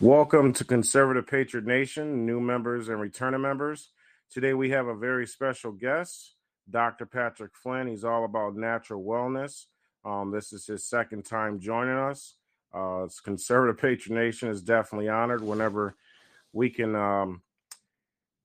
Welcome to Conservative Patriot Nation, new members and returning members. Today we have a very special guest, Dr. Patrick Flynn. He's all about natural wellness. Um, this is his second time joining us. Uh, Conservative Patriot Nation is definitely honored whenever we can um,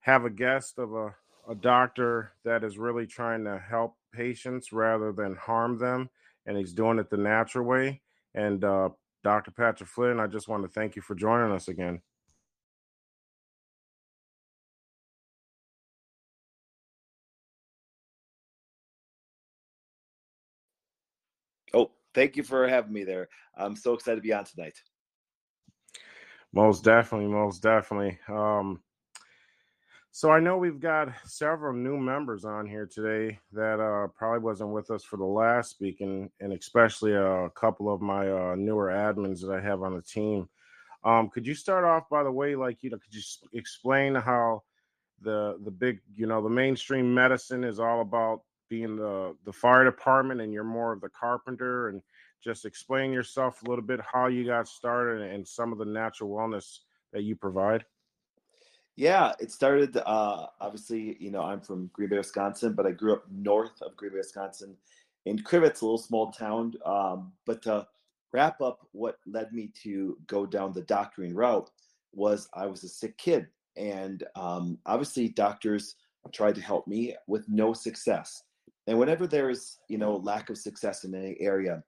have a guest of a, a doctor that is really trying to help patients rather than harm them, and he's doing it the natural way. And uh, Dr. Patrick Flynn, I just want to thank you for joining us again. Oh, thank you for having me there. I'm so excited to be on tonight. Most definitely, most definitely. Um, so I know we've got several new members on here today that uh, probably wasn't with us for the last speaking, and especially a couple of my uh, newer admins that I have on the team. Um, could you start off by the way, like you know, could you explain how the the big, you know, the mainstream medicine is all about being the the fire department, and you're more of the carpenter, and just explain yourself a little bit how you got started and some of the natural wellness that you provide. Yeah, it started uh, obviously, you know, I'm from Green Bay, Wisconsin, but I grew up north of Green Bay, Wisconsin in Crivitz, a little small town. Um, but to wrap up what led me to go down the doctoring route was I was a sick kid. And um, obviously, doctors tried to help me with no success. And whenever there's, you know, lack of success in any area,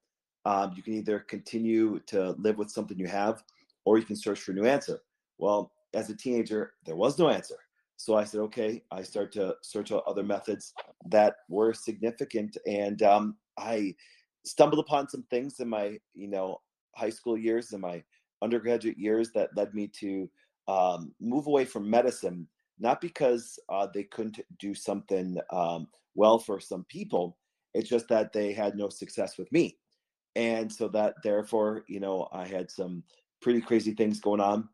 um, you can either continue to live with something you have or you can search for a new answer. Well, as a teenager, there was no answer. So I said, okay, I start to search out other methods that were significant. And um, I stumbled upon some things in my, you know, high school years and my undergraduate years that led me to um, move away from medicine, not because uh, they couldn't do something um, well for some people. It's just that they had no success with me. And so that therefore, you know, I had some pretty crazy things going on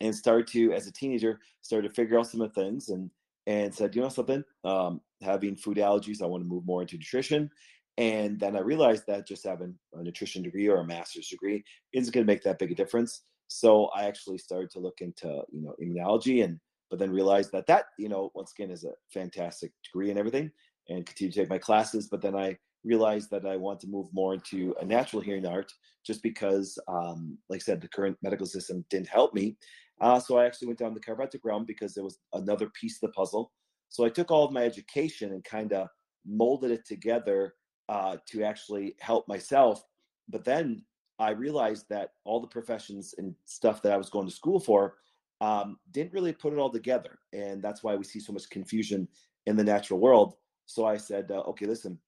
and started to as a teenager started to figure out some of the things and and said you know something um, having food allergies i want to move more into nutrition. And then i realized that just having a nutrition degree or a master's degree isn't going to make that big a difference. So i actually started to look into you know immunology and but then realized that that you know once again is a fantastic degree and everything and continue to take my classes but then i realized that i want to move more into a natural hearing art just because um, like i said the current medical system didn't help me uh, so I actually went down the chiropractic realm because there was another piece of the puzzle. So I took all of my education and kind of molded it together uh, to actually help myself. But then I realized that all the professions and stuff that I was going to school for um, didn't really put it all together. And that's why we see so much confusion in the natural world. So I said, uh, okay, listen,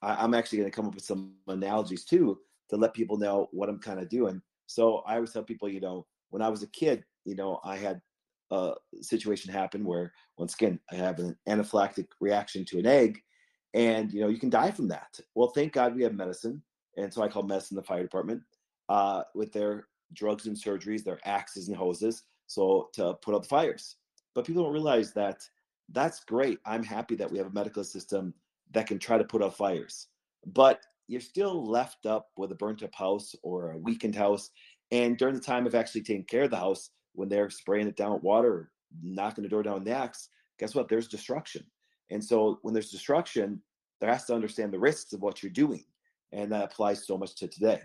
I- I'm actually going to come up with some analogies too to let people know what I'm kind of doing. So I always tell people, you know, when I was a kid, you know, I had a situation happen where once again I have an anaphylactic reaction to an egg, and you know you can die from that. Well, thank God we have medicine, and so I call medicine the fire department uh, with their drugs and surgeries, their axes and hoses, so to put out the fires. But people don't realize that that's great. I'm happy that we have a medical system that can try to put out fires, but you're still left up with a burnt up house or a weakened house. And during the time of actually taking care of the house, when they're spraying it down with water, knocking the door down axe, guess what? There's destruction. And so when there's destruction, there has to understand the risks of what you're doing. And that applies so much to today.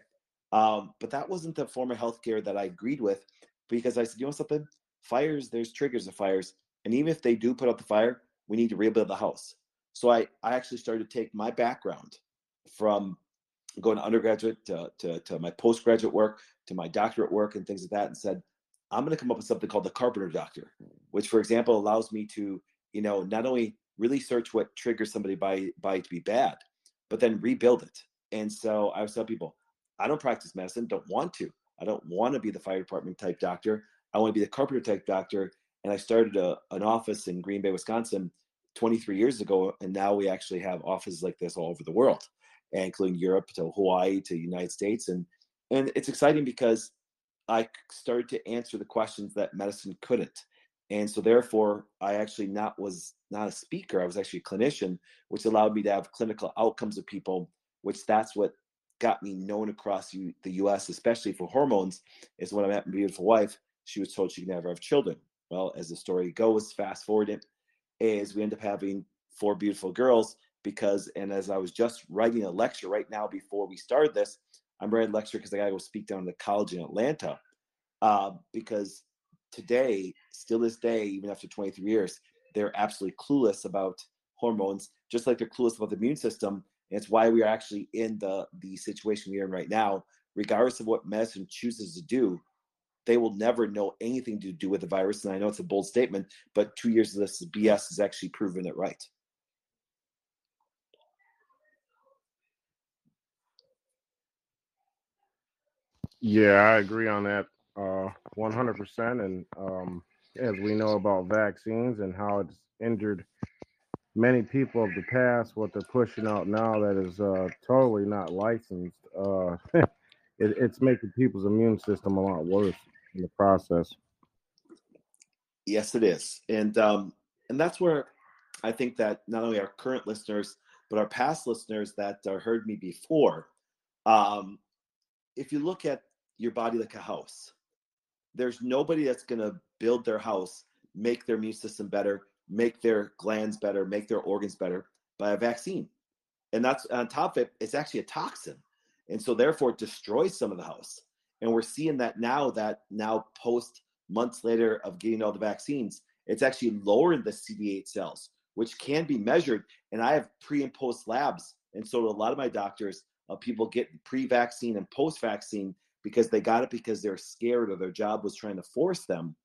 Um, but that wasn't the form of healthcare that I agreed with because I said, you know something? Fires, there's triggers of fires. And even if they do put out the fire, we need to rebuild the house. So I, I actually started to take my background from going to undergraduate to, to, to my postgraduate work to my doctorate work and things like that and said, I'm going to come up with something called the Carpenter Doctor, which, for example, allows me to, you know, not only really search what triggers somebody by by to be bad, but then rebuild it. And so I was tell people, I don't practice medicine, don't want to. I don't want to be the fire department type doctor. I want to be the carpenter type doctor. And I started a, an office in Green Bay, Wisconsin, 23 years ago, and now we actually have offices like this all over the world, including Europe to Hawaii to United States, and and it's exciting because I started to answer the questions that medicine couldn't. And so therefore, I actually not was not a speaker, I was actually a clinician, which allowed me to have clinical outcomes of people, which that's what got me known across the US, especially for hormones, is when I met my beautiful wife. she was told she could never have children. Well, as the story goes, fast forward it, is we end up having four beautiful girls because, and as I was just writing a lecture right now before we started this, I'm writing a lecture because I got to go speak down to the college in Atlanta. Uh, because today, still this day, even after 23 years, they're absolutely clueless about hormones, just like they're clueless about the immune system. And it's why we are actually in the the situation we're in right now. Regardless of what medicine chooses to do, they will never know anything to do with the virus. And I know it's a bold statement, but two years of this BS has actually proven it right. Yeah, I agree on that uh, 100%. And um, as we know about vaccines and how it's injured many people of the past, what they're pushing out now that is uh, totally not licensed, uh, it, it's making people's immune system a lot worse in the process. Yes, it is, and um, and that's where I think that not only our current listeners but our past listeners that uh, heard me before, um, if you look at your body like a house, there's nobody that's going to build their house, make their immune system better, make their glands better, make their organs better by a vaccine. And that's on top of it, it's actually a toxin. And so therefore it destroys some of the house. And we're seeing that now that now post months later of getting all the vaccines, it's actually lowering the CD8 cells, which can be measured. And I have pre and post labs. And so a lot of my doctors, uh, people get pre-vaccine and post-vaccine because they got it because they're scared or their job was trying to force them.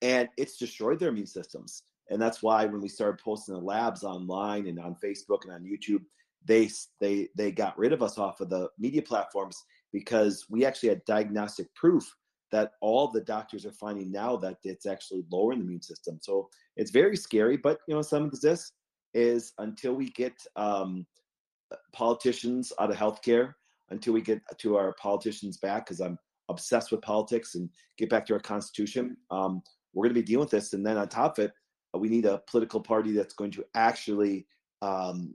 And it's destroyed their immune systems. And that's why when we started posting the labs online and on Facebook and on YouTube, they they they got rid of us off of the media platforms because we actually had diagnostic proof that all the doctors are finding now that it's actually lowering the immune system. So it's very scary. But you know, some of this is until we get um, politicians out of healthcare, until we get to our politicians back, because I'm obsessed with politics and get back to our constitution. Um, we're going to be dealing with this, and then on top of it, we need a political party that's going to actually um,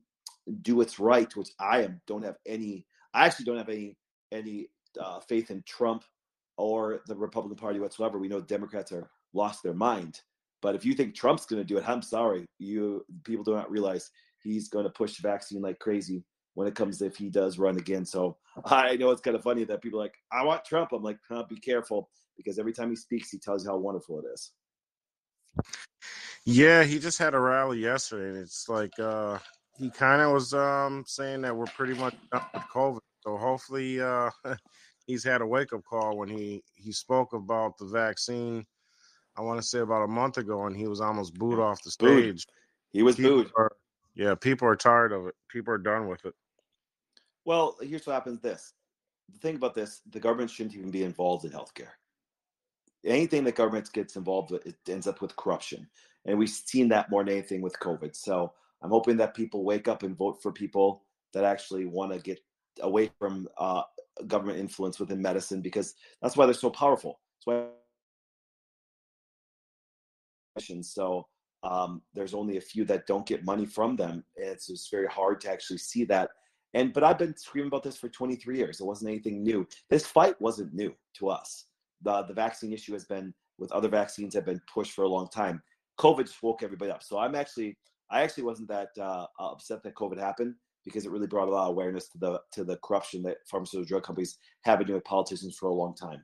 do what's right, which I am don't have any. I actually don't have any any uh, faith in Trump or the Republican Party whatsoever. We know Democrats are lost their mind. But if you think Trump's going to do it, I'm sorry. You people do not realize he's going to push the vaccine like crazy when it comes to if he does run again. So I know it's kind of funny that people are like, I want Trump. I'm like, huh, be careful because every time he speaks, he tells you how wonderful it is. Yeah, he just had a rally yesterday, and it's like uh, he kind of was um, saying that we're pretty much done with COVID. So hopefully, uh, he's had a wake up call when he he spoke about the vaccine. I want to say about a month ago, and he was almost booed off the stage. Booed. He was people booed. Are, yeah, people are tired of it. People are done with it. Well, here's what happens. This the thing about this: the government shouldn't even be involved in healthcare. Anything that government gets involved with, it ends up with corruption and we've seen that more than anything with COVID. So I'm hoping that people wake up and vote for people that actually want to get away from uh, government influence within medicine because that's why they're so powerful. That's why. So um, there's only a few that don't get money from them. It's just very hard to actually see that. And but I've been screaming about this for 23 years. It wasn't anything new. This fight wasn't new to us. The the vaccine issue has been with other vaccines have been pushed for a long time. COVID just woke everybody up. So I'm actually, I actually wasn't that uh, upset that COVID happened because it really brought a lot of awareness to the to the corruption that pharmaceutical drug companies have been doing with politicians for a long time.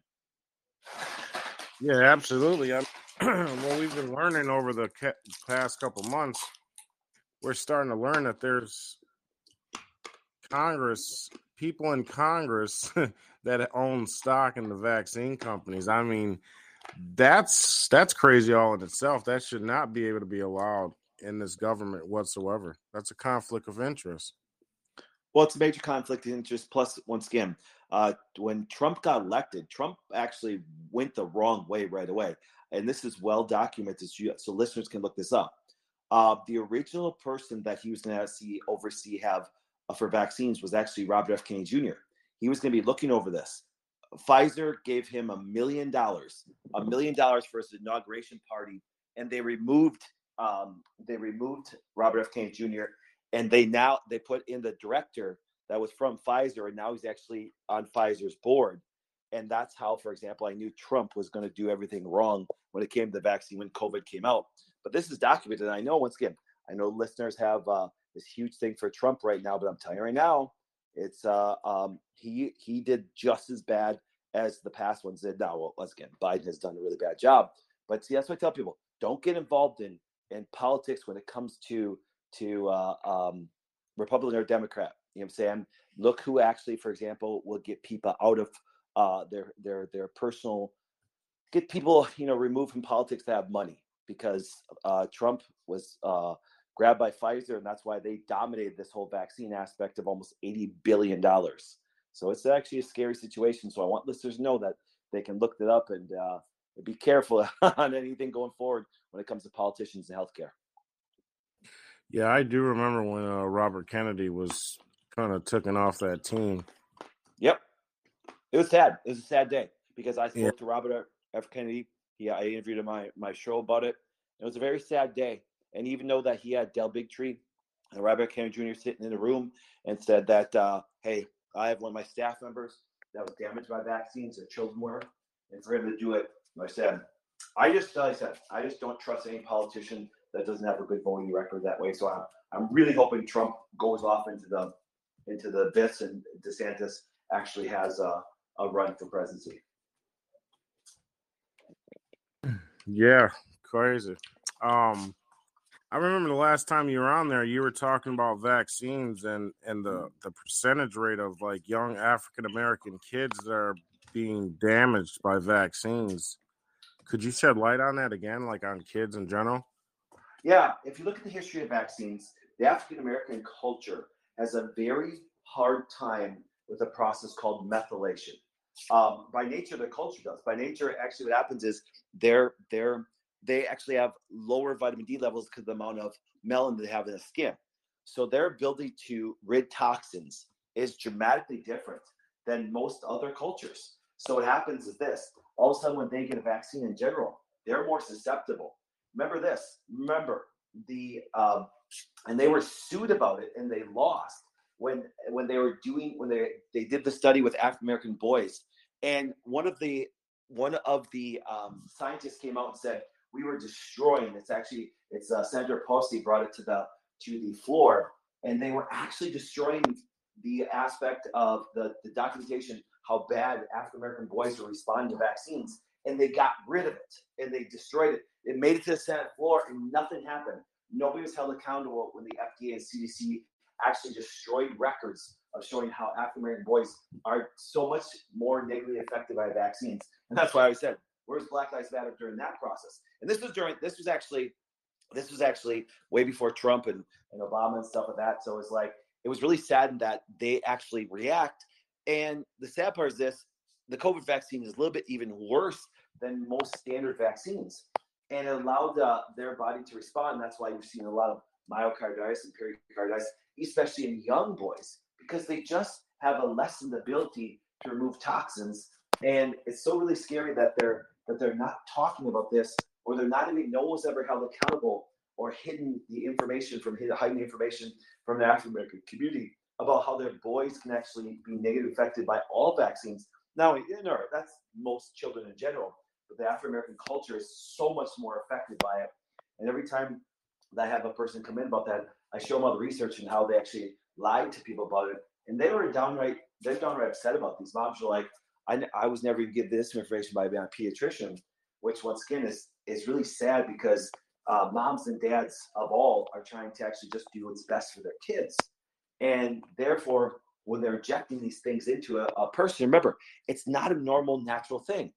Yeah, absolutely. I'm, well, we've been learning over the past couple months. We're starting to learn that there's Congress, people in Congress that own stock in the vaccine companies. I mean, that's that's crazy all in itself. That should not be able to be allowed in this government whatsoever. That's a conflict of interest. Well, it's a major conflict of interest. Plus, once again, uh, when Trump got elected, Trump actually went the wrong way right away, and this is well documented, so listeners can look this up. Uh, the original person that he was going to see oversee have for vaccines was actually Robert F. Kennedy Jr. He was going to be looking over this. Pfizer gave him a million dollars, a million dollars for his inauguration party, and they removed um, they removed Robert F. Kennedy Jr. and they now they put in the director that was from Pfizer, and now he's actually on Pfizer's board. And that's how, for example, I knew Trump was going to do everything wrong when it came to the vaccine when COVID came out. But this is documented. And I know, once again, I know listeners have uh, this huge thing for Trump right now, but I'm telling you right now, it's uh, um, he he did just as bad as the past ones did. Now, well, again, Biden has done a really bad job. But see, that's what I tell people: don't get involved in in politics when it comes to to uh, um, Republican or Democrat. You know what I'm saying? Look who actually, for example, will get people out of uh, their their their personal get people you know removed from politics that have money because uh, Trump was uh, grabbed by Pfizer, and that's why they dominated this whole vaccine aspect of almost eighty billion dollars. So it's actually a scary situation. So I want listeners to know that they can look that up and uh, be careful on anything going forward when it comes to politicians and healthcare. Yeah, I do remember when uh, Robert Kennedy was kind of taken off that team. Yep, it was sad. It was a sad day because I spoke yeah. to Robert F. Kennedy. He, I interviewed him on my, my show about it. It was a very sad day. And even though that he had Del Bigtree and Robert Kennedy Jr. sitting in the room and said that, uh, hey, I have one of my staff members that was damaged by vaccines, their children were, and for him to do it, I said, I just, I said, I just don't trust any politician that doesn't have a good voting record that way. So I'm, I'm really hoping Trump goes off into the, into the abyss and DeSantis actually has a, a run for presidency. Yeah, crazy. Um, I remember the last time you were on there, you were talking about vaccines and and the the percentage rate of like young African American kids that are being damaged by vaccines. Could you shed light on that again, like on kids in general? Yeah, if you look at the history of vaccines, the African American culture has a very hard time with a process called methylation. Um, by nature, the culture does. By nature, actually, what happens is they're they're they actually have lower vitamin D levels because of the amount of melanin they have in the skin. So their ability to rid toxins is dramatically different than most other cultures. So what happens is this: all of a sudden, when they get a vaccine in general, they're more susceptible. Remember this. Remember the um, and they were sued about it and they lost when when they were doing when they they did the study with African American boys. And one of the one of the um, scientists came out and said we were destroying. It's actually it's uh, Sandra brought it to the to the floor, and they were actually destroying the aspect of the, the documentation how bad African American boys were responding to vaccines, and they got rid of it and they destroyed it. It made it to the Senate floor, and nothing happened. Nobody was held accountable when the FDA and CDC actually destroyed records of showing how African American boys are so much more negatively affected by vaccines. And that's why I said Where's Black Lives Matter during that process? And this was during this was actually this was actually way before Trump and, and Obama and stuff like that. So it's like it was really sad that they actually react. And the sad part is this: the COVID vaccine is a little bit even worse than most standard vaccines, and it allowed uh, their body to respond. That's why you've seen a lot of myocarditis and pericarditis, especially in young boys, because they just have a lessened ability to remove toxins. And it's so really scary that they're that they're not talking about this or they're not even no one's ever held accountable or hidden the information from hiding information from the African American community about how their boys can actually be negatively affected by all vaccines. Now, you know, that's most children in general, but the African American culture is so much more affected by it. And every time that I have a person come in about that, I show them all the research and how they actually lied to people about it. And they were downright, they're downright upset about these moms are like, I, I was never even given this information by a pediatrician, which once again is is really sad because uh, moms and dads of all are trying to actually just do what's best for their kids, and therefore when they're injecting these things into a, a person, remember it's not a normal natural thing,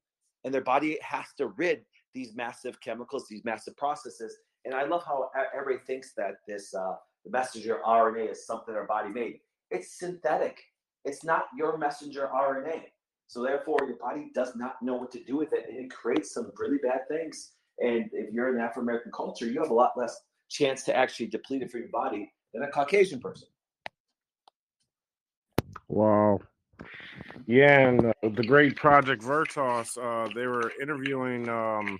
and their body has to rid these massive chemicals, these massive processes. And I love how everybody thinks that this uh, the messenger RNA is something our body made. It's synthetic. It's not your messenger RNA. So therefore, your body does not know what to do with it, and it creates some really bad things. And if you're in Afro American culture, you have a lot less chance to actually deplete it for your body than a Caucasian person. Wow. Yeah, and uh, the great Project Veritas, uh, they were interviewing um,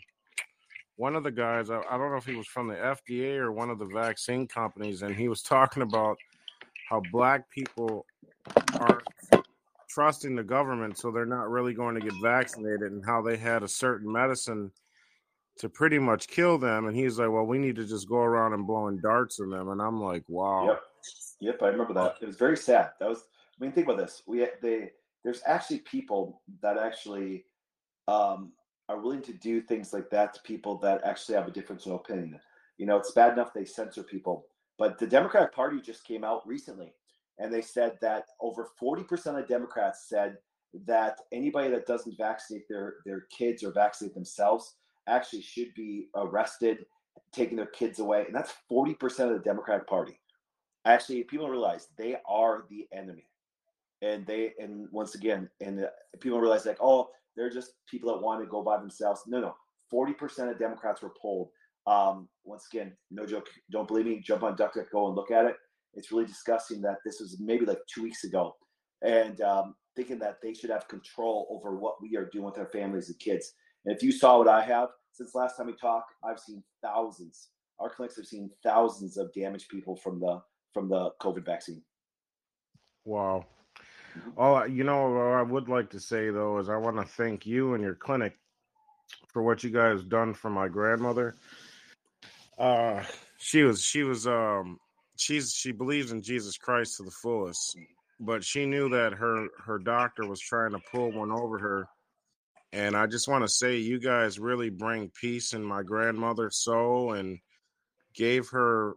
one of the guys. I, I, don't know if he was from the FDA or one of the vaccine companies, and he was talking about how black people are trusting the government, so they're not really going to get vaccinated, and how they had a certain medicine to pretty much kill them. And he's like, "Well, we need to just go around and blowing darts in them." And I'm like, "Wow." Yep, yep, I remember that. It was very sad. That was. I mean, think about this. We they there's actually people that actually um, are willing to do things like that to people that actually have a difference in opinion. You know, it's bad enough they censor people, but the Democratic Party just came out recently and they said that over 40% of Democrats said that anybody that doesn't vaccinate their, their kids or vaccinate themselves actually should be arrested, taking their kids away. And that's 40% of the Democratic Party. Actually, people realize they are the enemy. And they, and once again, and people realize like, oh, they're just people that want to go by themselves. No, no. 40% of Democrats were polled. Um, once again, no joke. Don't believe me? Jump on DuckDuckGo and look at it. It's really disgusting that this was maybe like two weeks ago, and um, thinking that they should have control over what we are doing with our families and kids. And if you saw what I have since last time we talked, I've seen thousands. Our clinics have seen thousands of damaged people from the from the COVID vaccine. Wow. Oh, you know, what I would like to say though is I want to thank you and your clinic for what you guys done for my grandmother. Uh, she was she was um she's she believes in Jesus Christ to the fullest, but she knew that her her doctor was trying to pull one over her. And I just want to say, you guys really bring peace in my grandmother's soul and gave her.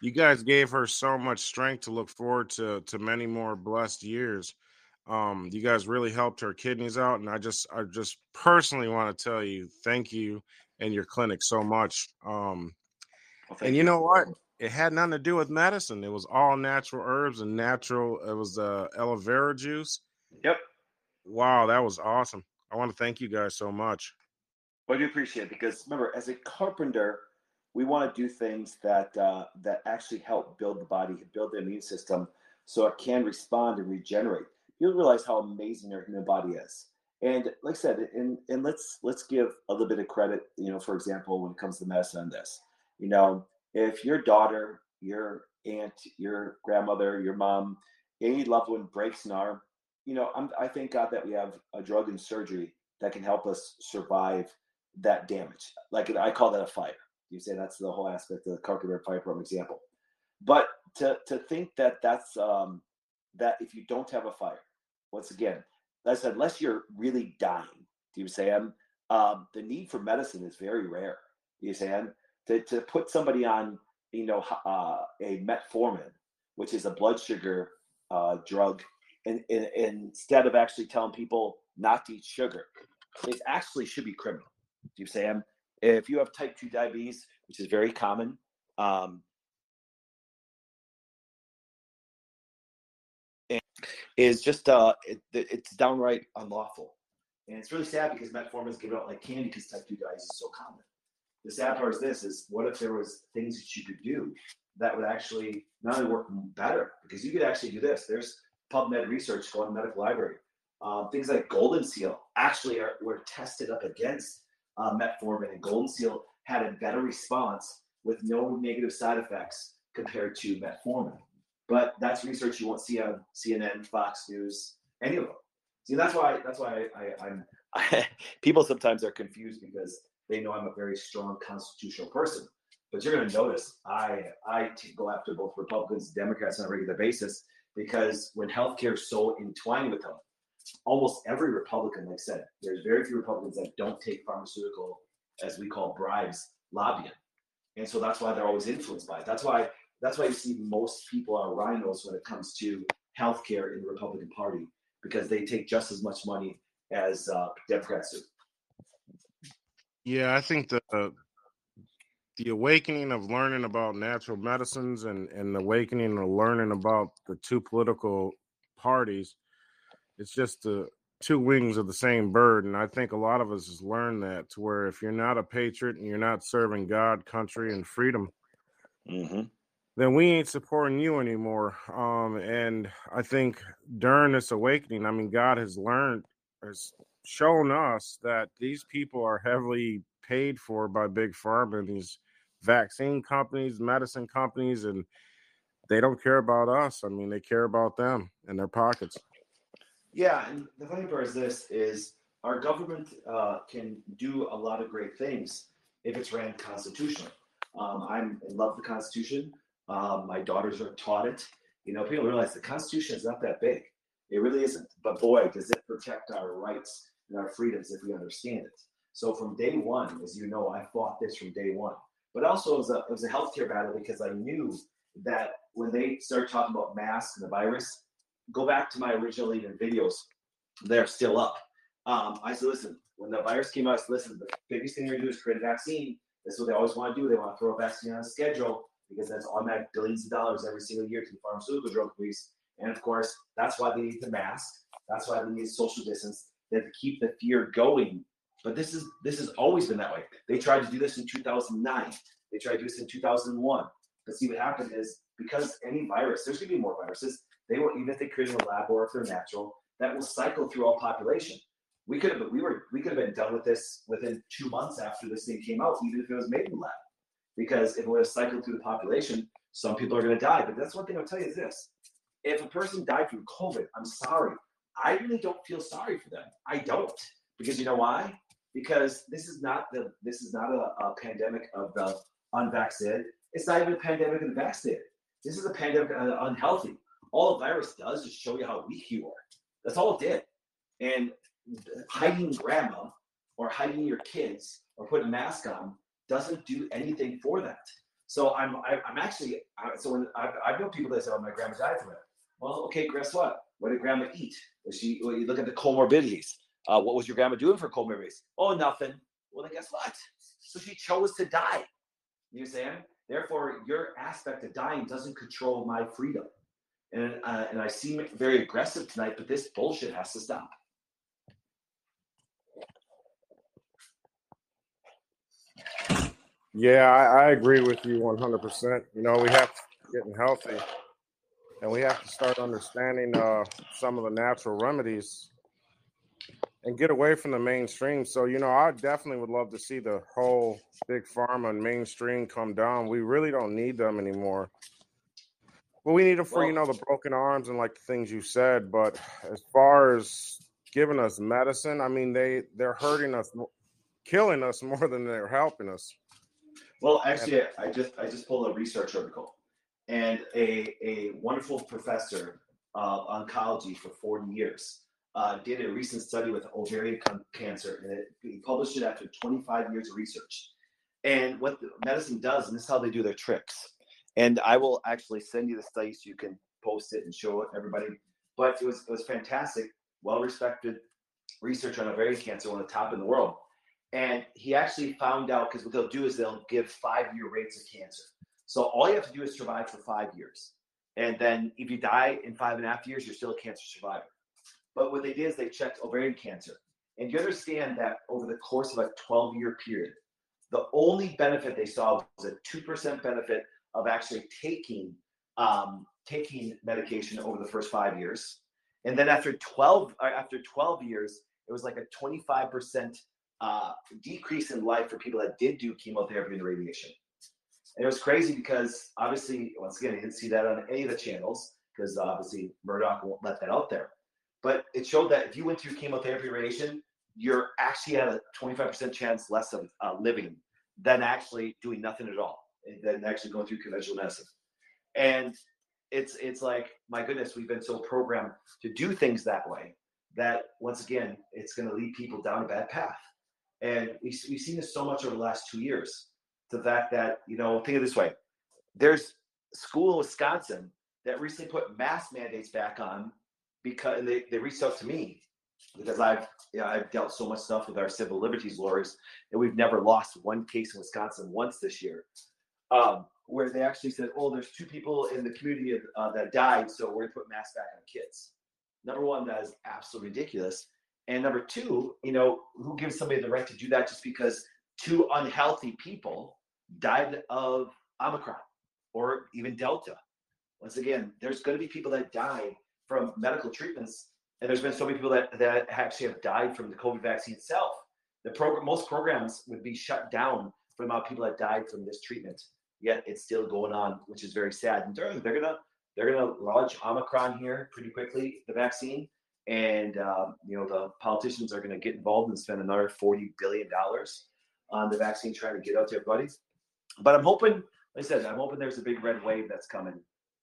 You guys gave her so much strength to look forward to to many more blessed years. Um, you guys really helped her kidneys out, and I just I just personally want to tell you thank you and your clinic so much. Um, well, and you, you know what? It had nothing to do with medicine. It was all natural herbs and natural. It was uh, aloe vera juice. Yep. Wow, that was awesome. I want to thank you guys so much. Well, I do appreciate it because remember, as a carpenter, we want to do things that uh, that actually help build the body, build the immune system, so it can respond and regenerate. You'll realize how amazing our human body is. And like I said, and and let's let's give a little bit of credit. You know, for example, when it comes to medicine on this, you know, if your daughter, your aunt, your grandmother, your mom, any loved one breaks an arm, you know, I'm, I thank God that we have a drug and surgery that can help us survive that damage. Like I call that a fire. You say that's the whole aspect of the Carpenter Fire Program example. But to to think that that's um, that if you don't have a fire, once again, said, unless you're really dying, do you say um, the need for medicine is very rare. do You say to, to put somebody on, you know, uh, a metformin, which is a blood sugar uh, drug, and, and, and, instead of actually telling people not to eat sugar, it actually should be criminal. Do you say, if you have type 2 diabetes, which is very common, um, is just uh, it, it's downright unlawful. And it's really sad because metformin is given out like candy because type 2 diabetes is so common the sad part is this is what if there was things that you could do that would actually not only work better because you could actually do this. There's pubmed research going to medical library. Um, things like golden seal actually are, were tested up against uh, metformin and golden seal had a better response with no negative side effects compared to metformin. But that's research you won't see on cnn fox news any of them. See that's why that's why I, I, i'm people sometimes are confused because they know I'm a very strong constitutional person. But you're going to notice I I go after both Republicans and Democrats on a regular basis because when healthcare is so entwined with them, almost every Republican, like I said, there's very few Republicans that don't take pharmaceutical, as we call bribes, lobbying, and so that's why they're always influenced by it. That's why that's why you see most people are RINOs when it comes to healthcare in the Republican Party because they take just as much money as uh, Democrats do. Yeah, I think the the awakening of learning about natural medicines and and the awakening of learning about the two political parties, it's just the two wings of the same bird. And I think a lot of us has learned that to where if you're not a patriot and you're not serving God, country, and freedom, mm-hmm. then we ain't supporting you anymore. Um, and I think during this awakening, I mean, God has learned has shown us that these people are heavily paid for by big pharma these vaccine companies, medicine companies, and they don't care about us. I mean, they care about them and their pockets. Yeah, and the funny part is this: is our government uh, can do a lot of great things if it's ran constitutionally. Um, I'm in love with the Constitution. Um, my daughters are taught it. You know, people realize the Constitution is not that big. It really isn't. But boy, does it protect our rights and our freedoms if we understand it. So from day one, as you know, I fought this from day one. But also it was a it was a healthcare battle because I knew that when they started talking about masks and the virus, go back to my original even videos. They're still up. Um, I said, listen, when the virus came out, I said, listen, the biggest thing they're gonna do is create a vaccine. That's what they always want to do. They want to throw a vaccine on a schedule because that's automatic billions of dollars every single year to the pharmaceutical drug companies. And of course, that's why they need the mask. That's why they need social distance. To keep the fear going. But this is this has always been that way. They tried to do this in 2009. They tried to do this in 2001. But see what happened is because any virus, there's gonna be more viruses. They will even if they create in a lab or if they're natural, that will cycle through all population. We could have we were we could have been done with this within two months after this thing came out, even if it was made in lab. Because if it would have cycled through the population, some people are gonna die. But that's one thing I'll tell you is this. If a person died from COVID, I'm sorry. I really don't feel sorry for them. I don't. Because you know why? Because this is not the this is not a, a pandemic of the unvaccinated. It's not even a pandemic of the vaccinated. This is a pandemic of the unhealthy. All a virus does is show you how weak you are. That's all it did. And hiding grandma or hiding your kids or putting a mask on doesn't do anything for that. So I'm I, am i am actually so when I've, I've known people that say, "Oh, my grandma died from it." Well, okay, guess what? What did grandma eat? She? You look at the comorbidities. Uh, what was your grandma doing for comorbidities? Oh, nothing. Well, then guess what? So she chose to die. You understand? Therefore, your aspect of dying doesn't control my freedom. And uh, and I seem very aggressive tonight, but this bullshit has to stop. Yeah, I, I agree with you 100%. You know, we have to getting healthy and we have to start understanding uh, some of the natural remedies and get away from the mainstream. So, you know, I definitely would love to see the whole big pharma and mainstream come down. We really don't need them anymore. Well, we need them for, well, you know, the broken arms and like the things you said. But as far as giving us medicine, I mean, they, they're hurting us, killing us more than they're helping us. Well, actually, I just I just pulled a research article, and a a wonderful professor of oncology for 40 years uh, did a recent study with ovarian cancer, and it, he published it after 25 years of research. And what medicine does, and this is how they do their tricks. And I will actually send you the study so you can post it and show it everybody. But it was it was fantastic, well respected research on ovarian cancer, of the top in the world. And he actually found out because what they'll do is they'll give five year rates of cancer. So all you have to do is survive for five years. And then if you die in five and a half years, you're still a cancer survivor. But what they did is they checked ovarian cancer. And you understand that over the course of a 12 year period, the only benefit they saw was a 2% benefit of actually taking um, taking medication over the first five years. And then after 12 uh, after 12 years, it was like a 25% uh, decrease in life for people that did do chemotherapy and radiation. And it was crazy because obviously, once again, I didn't see that on any of the channels because obviously Murdoch won't let that out there. But it showed that if you went through chemotherapy radiation, you're actually at a 25% chance less of uh, living than actually doing nothing at all, than actually going through conventional medicine. And it's it's like my goodness, we've been so programmed to do things that way that once again, it's going to lead people down a bad path. And we, we've seen this so much over the last two years. The fact that, you know, think of this way there's school in Wisconsin that recently put mask mandates back on because they, they reached out to me because I've you know, I've dealt so much stuff with our civil liberties lawyers and we've never lost one case in Wisconsin once this year. Um, where they actually said, "Oh, there's two people in the community uh, that died, so we're gonna put masks back on kids." Number one, that is absolutely ridiculous. And number two, you know, who gives somebody the right to do that just because two unhealthy people died of Omicron or even Delta? Once again, there's going to be people that die from medical treatments, and there's been so many people that, that actually have died from the COVID vaccine itself. The program, most programs would be shut down for the amount of people that died from this treatment. Yet it's still going on, which is very sad. And they're, they're gonna they're gonna launch Omicron here pretty quickly, the vaccine, and uh, you know the politicians are to get involved and spend another forty billion dollars on the vaccine, trying to get out to everybody. But I'm hoping, like I said, I'm hoping there's a big red wave that's coming.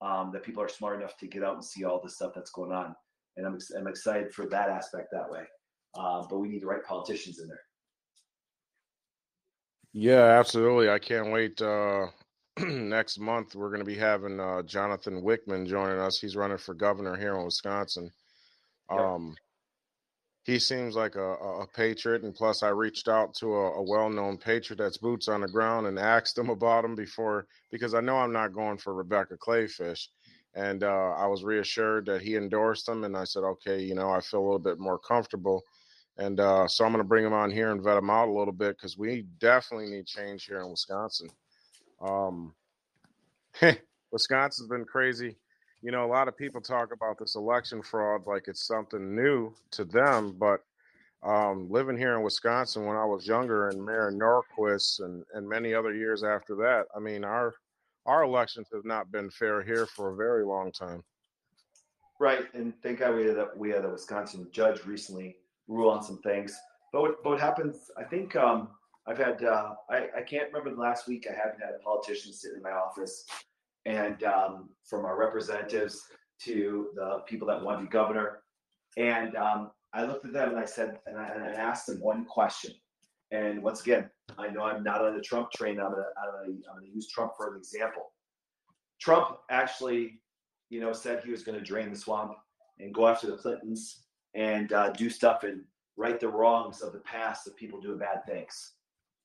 Um, that people are smart enough to get out and see all the stuff that's going on, and I'm I'm excited for that aspect that way. Uh, but we need the right politicians in there. Yeah, absolutely. I can't wait. Uh, next month, we're going to be having uh, Jonathan Wichmann joining us. He's running for governor here in Wisconsin. Um, he seems like a, a, patriot, and plus, I reached out to a, a well-known patriot that's boots on the ground and asked him about him before because I know I'm not going for Rebecca Kleefisch. and uh, I was reassured that he endorsed him, and I said, okay, you know, I feel a little bit more comfortable, and uh, so I'm going to bring him on here and vet him out a little bit because we definitely need change here in Wisconsin. Um, Wisconsin's been crazy you know, a lot of people talk about this election fraud like it's something new to them, but um, living here in Wisconsin when I was younger and Mayor Norquist and, and many other years after that, I mean, our our elections have not been fair here for a very long time. Right, and thank God we had a, we had a Wisconsin judge recently rule on some things. But what, but what happens? I think um, I've had uh, I, I can't remember the last week I haven't had a politician sit in my office and um, from our representatives to the people that want to be governor. And um, I looked at them and I said, and I, and I, asked them one question. And once again, I know I'm not on the Trump train. I'm gonna, use Trump for an example. Trump actually, you know, said he was going to drain the swamp and go after the Clintons and uh, do stuff and right the wrongs of the past of people doing bad things.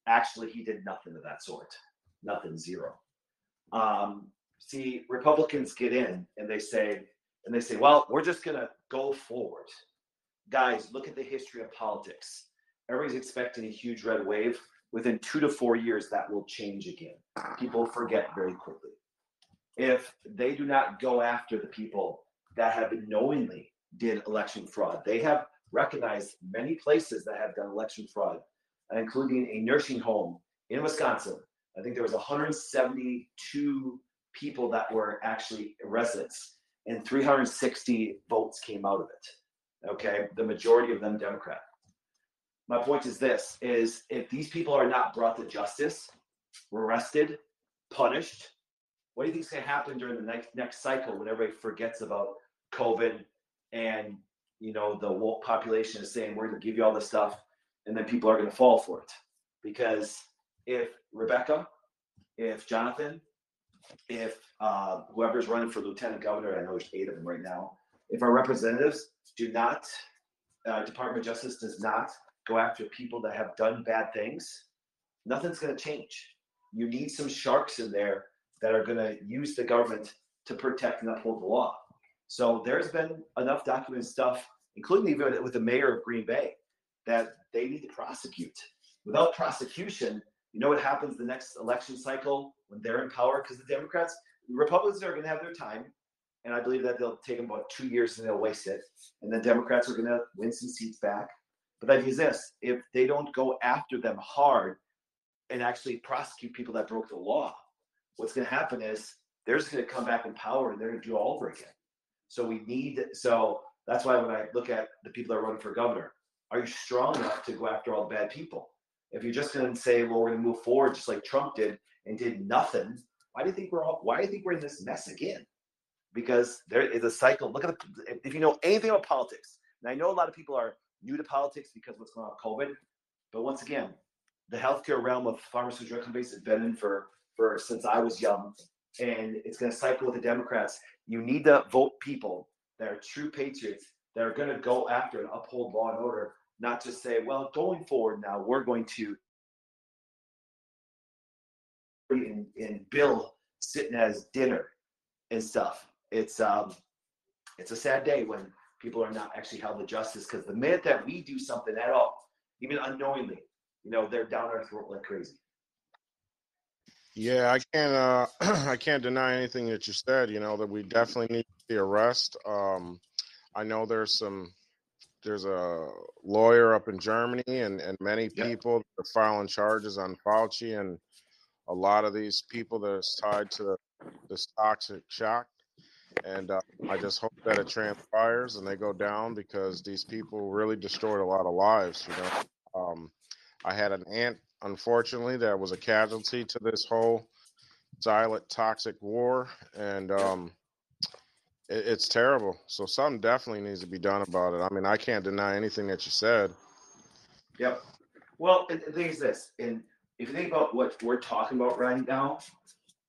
Actually, he did nothing of that sort. Nothing, zero. Um, see Republicans get in and they say, and they say, well, we're just to go forward. Guys, look at the history of politics. Everybody's expecting a huge red wave. Within two to four years, that will change again. People forget very quickly. If they do not go after the people that have knowingly did election fraud, they have recognized many places that have done election fraud, including a nursing home in Wisconsin. I think there was 172 people that were actually residents, and 360 votes came out of it. Okay, the majority of them Democrat. My point is this: is if these people are not brought to justice, arrested, punished, what do you think is going to happen during the next next cycle when everybody forgets about COVID and you know the woke population is saying we're going to give you all this stuff, and then people are going to fall for it because if Rebecca, if Jonathan, if uh, whoever's running for lieutenant governor, I know there's eight of them right now, if our representatives do not, uh, Department of Justice does not go after people that have done bad things, nothing's going to change. You need some sharks in there that are going to use the government to protect and uphold the law. So there's been enough documented stuff, including even with the mayor of Green Bay, that they need to prosecute. Without prosecution, you know what happens the next election cycle when they're in power? Because the Democrats, the Republicans are going to have their time, and I believe that they'll take them about two years and they'll waste it, and the Democrats are going to win some seats back. But the idea this: if they don't go after them hard and actually prosecute people that broke the law, what's going to happen is they're just going to come back in power and they're going to do all over again. So we need so that's why when I look at the people that are running for governor, are you strong enough to go after all the bad people? If you're just going to say, well, we're going to move forward just like Trump did and did nothing, why do you think we're all, why do you think we're in this mess again? Because there is a cycle. Look at the, if you know anything about politics, and I know a lot of people are new to politics because what's going on with COVID, but once again, the healthcare realm of pharmaceutical companies has been in for, for since I was young, and it's going to cycle with the Democrats. You need to vote people that are true patriots that are going to go after and uphold law and order not to say, well, going forward now, we're going to and, in Bill sitting as dinner and stuff. It's um it's a sad day when people are not actually held to justice because the minute that we do something at all, even unknowingly, you know, they're down our throat like crazy. Yeah, I can't uh I can't deny anything that you said, you know, that we definitely need the arrest. Um I know there's some there's a lawyer up in Germany and, and many people are filing charges on Fauci and a lot of these people that is tied to this toxic shock. And uh, I just hope that it transpires and they go down because these people really destroyed a lot of lives. You know, um, I had an aunt, unfortunately, that was a casualty to this whole silent toxic war, and um, it, it's terrible. So something definitely needs to be done about it. I mean, I can't deny anything that you said. Yep. Well, the thing is this, and if you think about what we're talking about right now,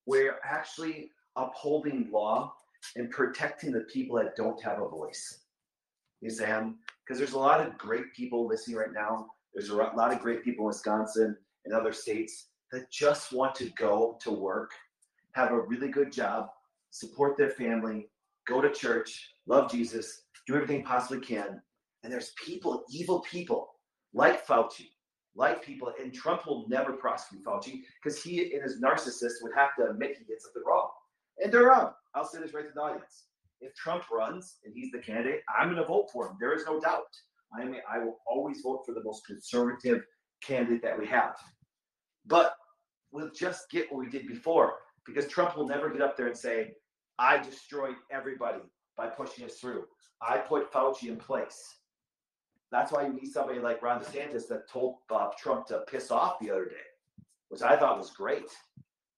we're actually upholding law and protecting the people that don't have a voice. You see, um, because there's a lot of great people listening right now. There's a lot of great people in Wisconsin and other states that just want to go to work, have a really good job, support their family, go to church, love Jesus, do everything possibly can. And there's people, evil people like Fauci, like people, and Trump will never prosecute Fauci because he, and his narcissist, would have to admit he did something wrong. And they're wrong. I'll say this right to the audience. If Trump runs and he's the candidate, I'm going to vote for him. There is no doubt. I mean, I will always vote for the most conservative candidate that we have. But we'll just get what we did before because Trump will never get up there and say, I destroyed everybody by pushing us through. I put Fauci in place. That's why you need somebody like Ron DeSantis that told uh, Trump to piss off the other day, which I thought was great.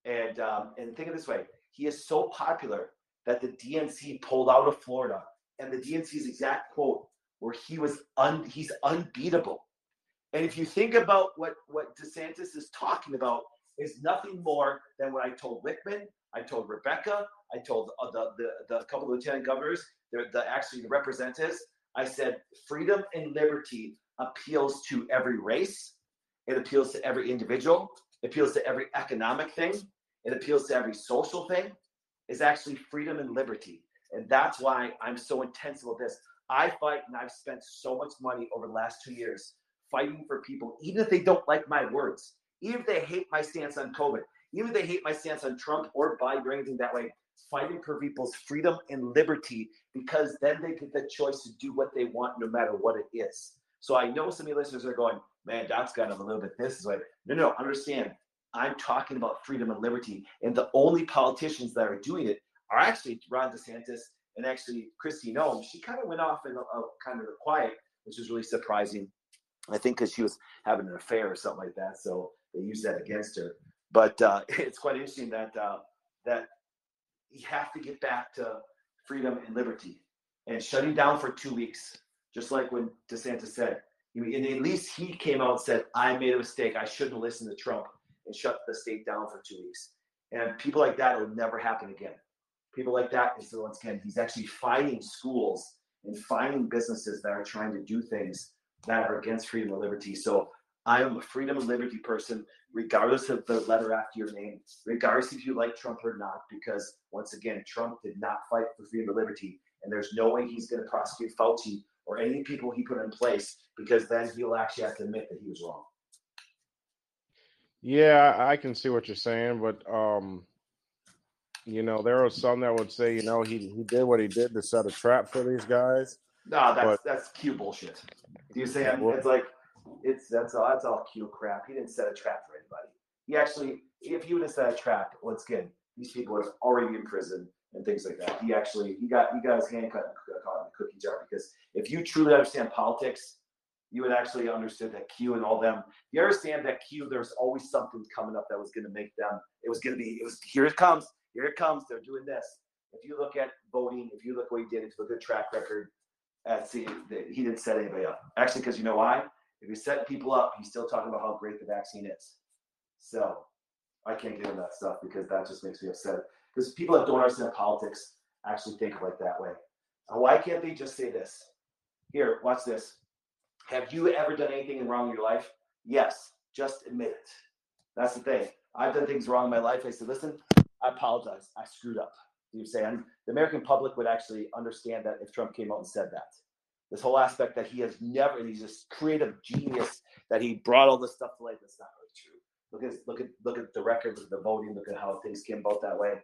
And um, and think of this way: he is so popular that the DNC pulled out of Florida, and the DNC's exact quote where he was un, he's unbeatable. And if you think about what what DeSantis is talking about, is nothing more than what I told Wichmann, I told Rebecca, I told uh, the, the the couple lieutenant governors, the, the actually the representatives. I said freedom and liberty appeals to every race. It appeals to every individual. It appeals to every economic thing. It appeals to every social thing. Is actually freedom and liberty, and that's why I'm so intense about this. I fight, and I've spent so much money over the last two years fighting for people, even if they don't like my words, even if they hate my stance on COVID, even if they hate my stance on Trump or Biden or anything that way, fighting for people's freedom and liberty because then they get the choice to do what they want no matter what it is. So I know some of your listeners are going, man, that's kind of a little bit this is like, no, no, understand. I'm talking about freedom and liberty. And the only politicians that are doing it are actually Ron DeSantis and actually Kristi Noem. She kind of went off in a, a kind of a quiet, which was really surprising. I think because she was having an affair or something like that. So they used that against her. But uh, it's quite interesting that uh, that you have to get back to freedom and liberty. And shutting down for two weeks, just like when DeSantis said, and at least he came out and said, I made a mistake. I shouldn't listen to Trump and shut the state down for two weeks. And people like that will never happen again. People like that is the once again, he's actually fighting schools and finding businesses that are trying to do things that are against freedom and liberty. So I am a freedom and liberty person, regardless of the letter after your name, regardless if you like Trump or not, because once again, Trump did not fight for freedom and liberty. And there's no way he's going to prosecute Fauci or any people he put in place because then he'll actually have to admit that he was wrong. Yeah, I can see what you're saying, but um, you know, there are some that would say, you know, he he did what he did to set a trap for these guys. No, that's but, that's Q bullshit. Do you say it's like it's that's all that's all cute crap. He didn't set a trap for anybody. He actually, if he would have set a trap, once again, these people are already in prison and things like that. He actually he got he got his hand cut caught in the cookie jar because if you truly understand politics, you would actually understand that Q and all them. You understand that Q, there's always something coming up that was going to make them. It was going to be. It was here. It comes. Here it comes. They're doing this. If you look at voting, if you look what he did, you look at track record, uh, see he didn't set anybody up. Actually, because you know why? If he's setting people up, he's still talking about how great the vaccine is. So I can't get into that stuff because that just makes me upset. Because people that don't understand politics actually think like that way. Why can't they just say this? Here, watch this. Have you ever done anything wrong in your life? Yes. Just admit it. That's the thing. I've done things wrong in my life. I said, listen, I apologize. I screwed up. You say, the American public would actually understand that if Trump came out and said that this whole aspect that he has never he's this creative genius that he brought all this stuff to light that's not really true. Look at look at look at the records, look at the voting. Look at how things came about that way.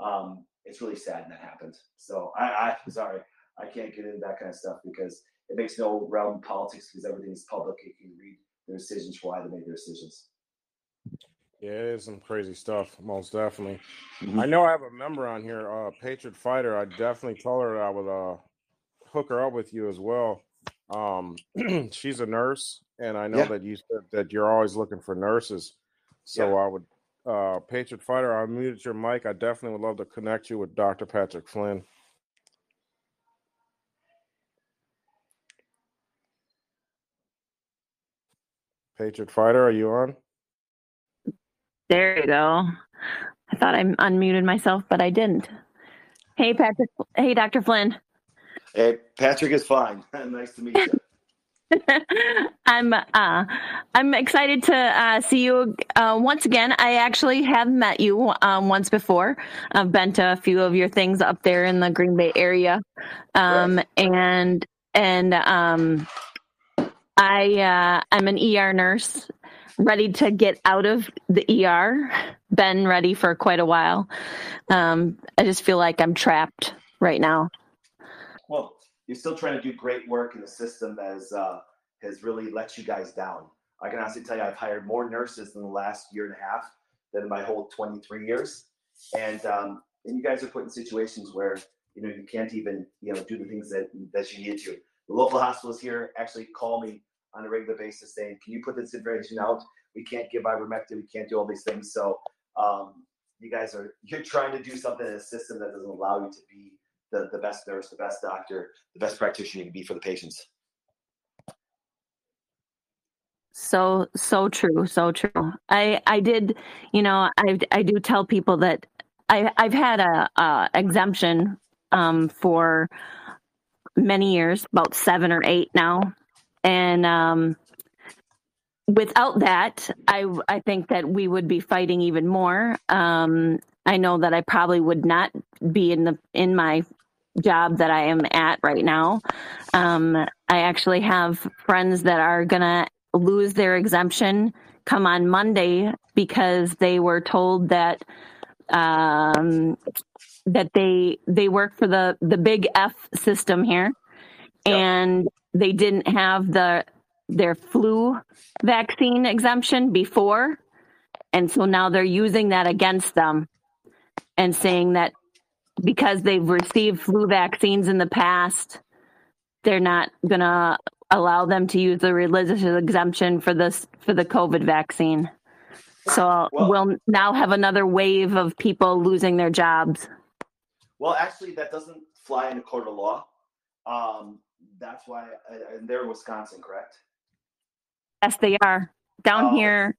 Um, it's really sad that happened. So i i sorry i can't get into that kind of stuff because it makes no realm politics because everything is public. You can read their decisions for why they made their decisions. Yeah, it is some crazy stuff, most definitely. Mm-hmm. I know I have a member on here, uh, Patriot Fighter. I definitely told her I would uh, hook her up with you as well. Um, she's a nurse, and I know yeah. that you said that you're always looking for nurses. So yeah. I would, uh, Patriot Fighter, I muted your mic. I definitely would love to connect you with Dr. Patrick Flynn. Patriot Fighter, are you on? There you go. I thought I unmuted myself, but I didn't. Hey, Patrick. Hey, Dr. Flynn. Hey, Patrick is fine. nice to meet you. I'm uh, I'm excited to uh, see you uh, once again. I actually have met you um, once before. I've been to a few of your things up there in the Green Bay area, um, right. and and um, I uh, I'm an ER nurse ready to get out of the ER. Been ready for quite a while. Um, I just feel like I'm trapped right now. You're still trying to do great work in the system that has, uh, has really let you guys down. I can honestly tell you, I've hired more nurses in the last year and a half than in my whole 23 years. And, um, and you guys are put in situations where, you know, you can't even, you know, do the things that, that you need to. The local hospitals here actually call me on a regular basis saying, can you put this information out? We can't give ivermectin. We can't do all these things. So um, you guys are, you're trying to do something in a system that doesn't allow you to be the, the best nurse, the best doctor, the best practitioner you can be for the patients. So, so true. So true. I, I did, you know, I, I do tell people that I, I've had a, a exemption um, for many years, about seven or eight now and um, without that, I I think that we would be fighting even more. Um, I know that I probably would not be in the in my job that I am at right now. Um, I actually have friends that are gonna lose their exemption come on Monday because they were told that um, that they they work for the the big F system here, yep. and they didn't have the their flu vaccine exemption before and so now they're using that against them and saying that because they've received flu vaccines in the past they're not going to allow them to use the religious exemption for this for the covid vaccine so well, we'll now have another wave of people losing their jobs well actually that doesn't fly in a court of law um, that's why, and they're in Wisconsin, correct? Yes, they are down oh, here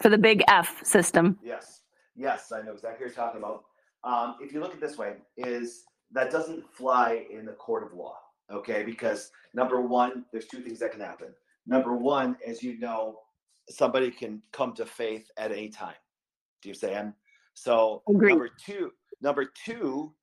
for the big F system. Yes, yes, I know exactly what you're talking about. Um, if you look at this way, is that doesn't fly in the court of law, okay? Because number one, there's two things that can happen. Number one, as you know, somebody can come to faith at any time. Do you understand? So Agreed. number two, number two,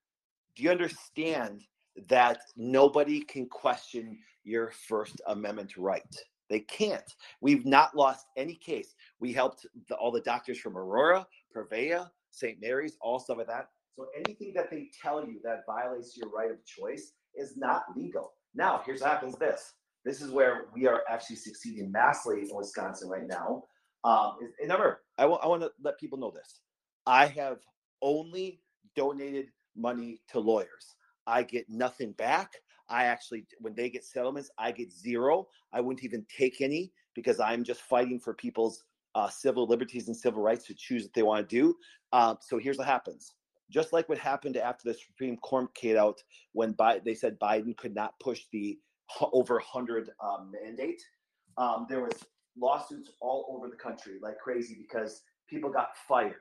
do you understand that nobody can question your First Amendment right. They can't. We've not lost any case. We helped the, all the doctors from Aurora, Prevea, St. Mary's, all stuff like that. So anything that they tell you that violates your right of choice is not legal. Now, here's what happens this. This is where we are actually succeeding massively in Wisconsin right now. Um, and remember, I, w- I want to let people know this. I have only donated money to lawyers. I get nothing back. I actually, when they get settlements, I get zero. I wouldn't even take any because I'm just fighting for people's uh, civil liberties and civil rights to choose what they want to do. Uh, so here's what happens. Just like what happened after the Supreme Court came out when Bi- they said Biden could not push the over 100 uh, mandate, um, there was lawsuits all over the country like crazy because people got fired.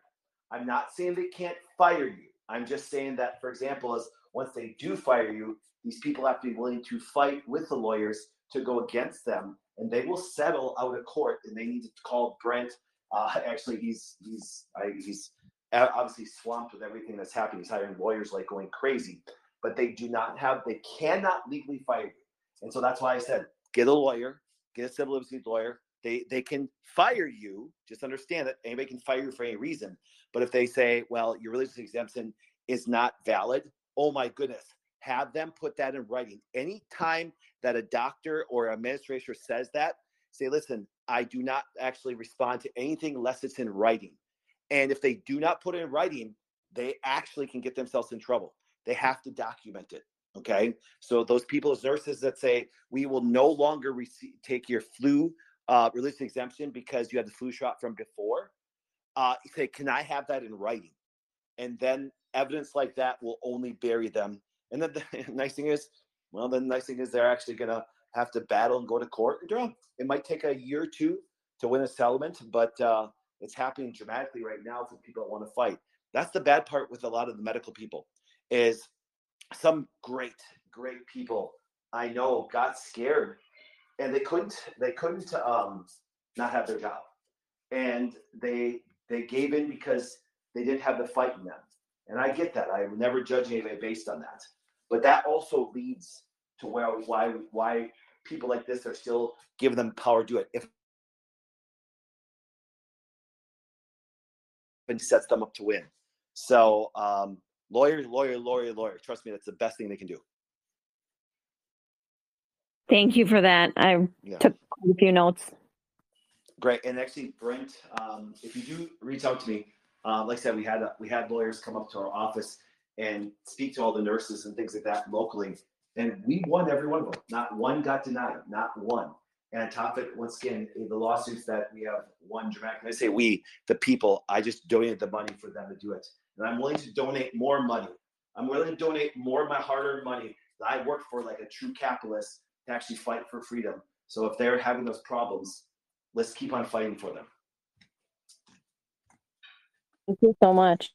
I'm not saying they can't fire you. I'm just saying that, for example, as once they do fire you, these people have to be willing to fight with the lawyers to go against them, and they will settle out of court. And they need to call Brent. Uh, actually, he's he's I, he's obviously swamped with everything that's happening. He's hiring lawyers like going crazy, but they do not have they cannot legally fire you. And so that's why I said get a lawyer, get a civil liberties lawyer. They they can fire you. Just understand that anybody can fire you for any reason. But if they say, well, your religious exemption is not valid, oh my goodness, have them put that in writing. Anytime that a doctor or administrator says that, say, listen, I do not actually respond to anything unless it's in writing. And if they do not put it in writing, they actually can get themselves in trouble. They have to document it. Okay. So those people as nurses that say we will no longer receive, take your flu uh, religious exemption because you had the flu shot from before, uh, say, can I have that in writing? And then evidence like that will only bury them. And then the nice thing is, well, the nice thing is they're actually going to have to battle and go to court and draw. It might take a year or two to win a settlement, but uh, it's happening dramatically right now for people that want to fight. That's the bad part with a lot of the medical people is some great, great people I know got scared and they couldn't they couldn't um, not have their job, and they they gave in because they didn't have the fight in them. And I get that. I never judge anybody based on that. But that also leads to where why why people like this are still giving them power to do it. If and sets them up to win. So um, lawyer, lawyer, lawyer, lawyer. Trust me, that's the best thing they can do. Thank you for that. I yeah. took a few notes. Great, and actually, Brent, um, if you do reach out to me, uh, like I said, we had we had lawyers come up to our office and speak to all the nurses and things like that locally, and we won every one of them. Not one got denied, not one. And on top of it, once again, the lawsuits that we have won dramatically. I say we, the people. I just donated the money for them to do it, and I'm willing to donate more money. I'm willing to donate more of my hard-earned money that I work for, like a true capitalist, to actually fight for freedom. So if they're having those problems, let's keep on fighting for them. Thank you so much.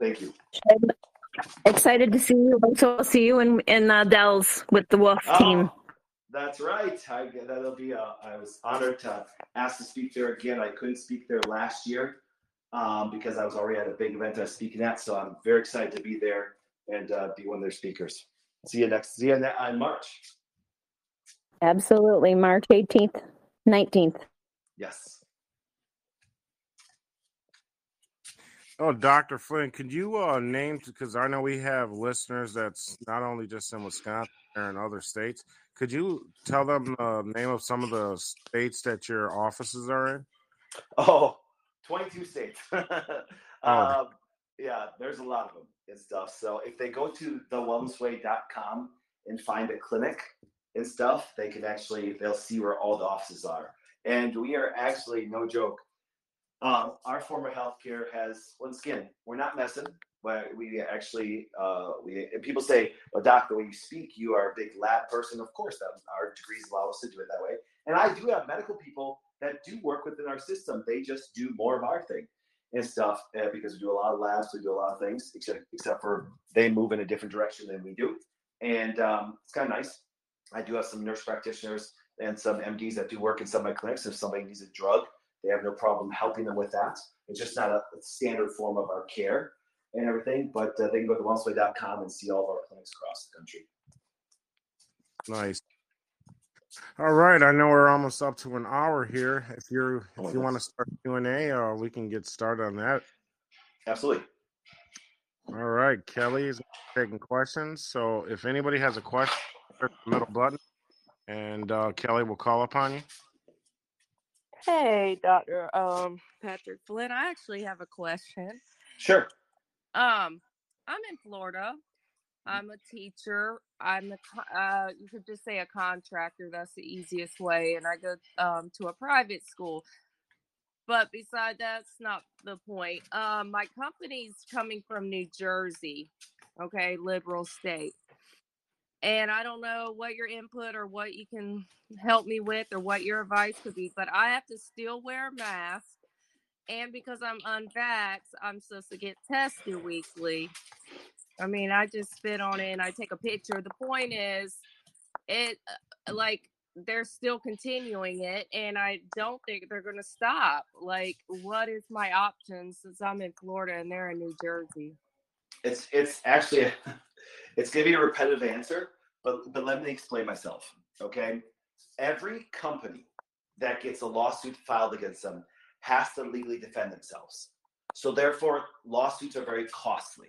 Thank you. excited to see you. So I'll see you in in uh, Dells with the Wolf oh, team. That's right. I, that'll be. A, uh, I was honored to ask to speak there again. I couldn't speak there last year um, because I was already at a big event I was speaking at. So I'm very excited to be there and uh, be one of their speakers. See you next. See you in, in March. Absolutely. March 18th, 19th. Yes. Oh, Dr. Flynn, could you uh, name, because I know we have listeners that's not only just in Wisconsin or in other states. Could you tell them the name of some of the states that your offices are in? Oh, 22 states. oh. um, yeah, there's a lot of them and stuff. So if they go to thewellnessway.com and find a clinic, and stuff, they can actually they'll see where all the offices are. And we are actually no joke. Um, our former healthcare has once again we're not messing, but we actually uh, we and people say, "Well, doctor, way you speak, you are a big lab person." Of course, that our degrees allow us to do it that way. And I do have medical people that do work within our system. They just do more of our thing and stuff uh, because we do a lot of labs, we do a lot of things, except except for they move in a different direction than we do, and um, it's kind of nice. I do have some nurse practitioners and some MDs that do work in some of my clinics. If somebody needs a drug, they have no problem helping them with that. It's just not a, a standard form of our care and everything, but uh, they can go to wellnessway.com and see all of our clinics across the country. Nice. All right, I know we're almost up to an hour here. If you're if oh, you want to start Q and A, uh, we can get started on that. Absolutely. All right, Kelly is taking questions. So if anybody has a question, press the middle button, and uh, Kelly will call upon you. Hey, Doctor um, Patrick Flynn. I actually have a question. Sure. Um, I'm in Florida. I'm a teacher. I'm a, uh, you could just say a contractor. That's the easiest way. And I go um, to a private school. But beside that's not the point. Um, my company's coming from New Jersey. Okay, liberal state and I don't know what your input or what you can help me with or what your advice could be, but I have to still wear a mask. And because I'm unvaxxed, I'm supposed to get tested weekly. I mean, I just spit on it and I take a picture. The point is, it uh, like they're still continuing it, and I don't think they're going to stop. Like, what is my option since I'm in Florida and they're in New Jersey? It's it's actually it's going to be a repetitive answer, but but let me explain myself. Okay, every company that gets a lawsuit filed against them has to legally defend themselves. So therefore, lawsuits are very costly.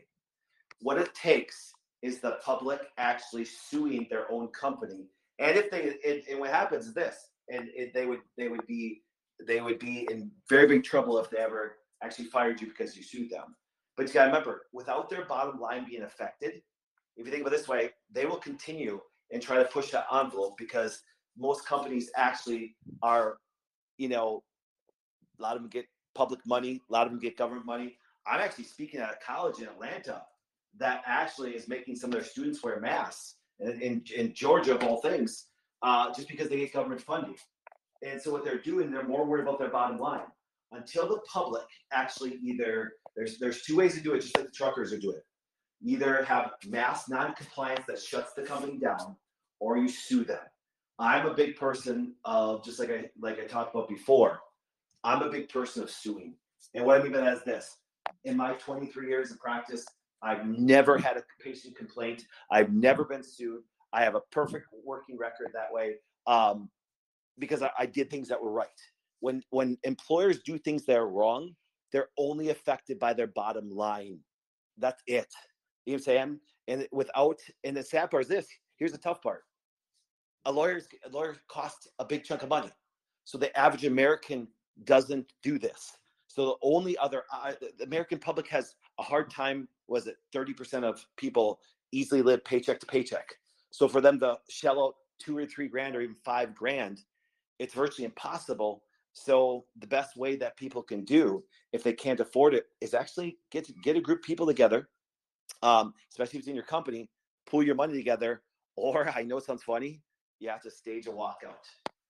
What it takes is the public actually suing their own company. And if they, and, and what happens is this: and it, they would they would be they would be in very big trouble if they ever actually fired you because you sued them. But you got to remember, without their bottom line being affected, if you think about it this way, they will continue and try to push that envelope because most companies actually are, you know, a lot of them get public money, a lot of them get government money. I'm actually speaking at a college in Atlanta that actually is making some of their students wear masks in, in, in Georgia, of all things, uh, just because they get government funding. And so what they're doing, they're more worried about their bottom line. Until the public actually either there's there's two ways to do it, just like the truckers are doing. Either have mass non-compliance that shuts the company down, or you sue them. I'm a big person of just like I like I talked about before. I'm a big person of suing. And what I mean by that is this. In my 23 years of practice, I've never had a patient complaint. I've never been sued. I have a perfect working record that way um, because I, I did things that were right. When when employers do things that are wrong, they're only affected by their bottom line. That's it. You know what I'm saying? And without, and the sad part is this here's the tough part. A lawyer's a lawyer costs a big chunk of money. So the average American doesn't do this. So the only other uh, the American public has a hard time. Was it thirty percent of people easily live paycheck to paycheck? So for them to shell out two or three grand or even five grand, it's virtually impossible so the best way that people can do if they can't afford it is actually get get a group of people together, um, especially if it's in your company, pull your money together. Or I know it sounds funny, you have to stage a walkout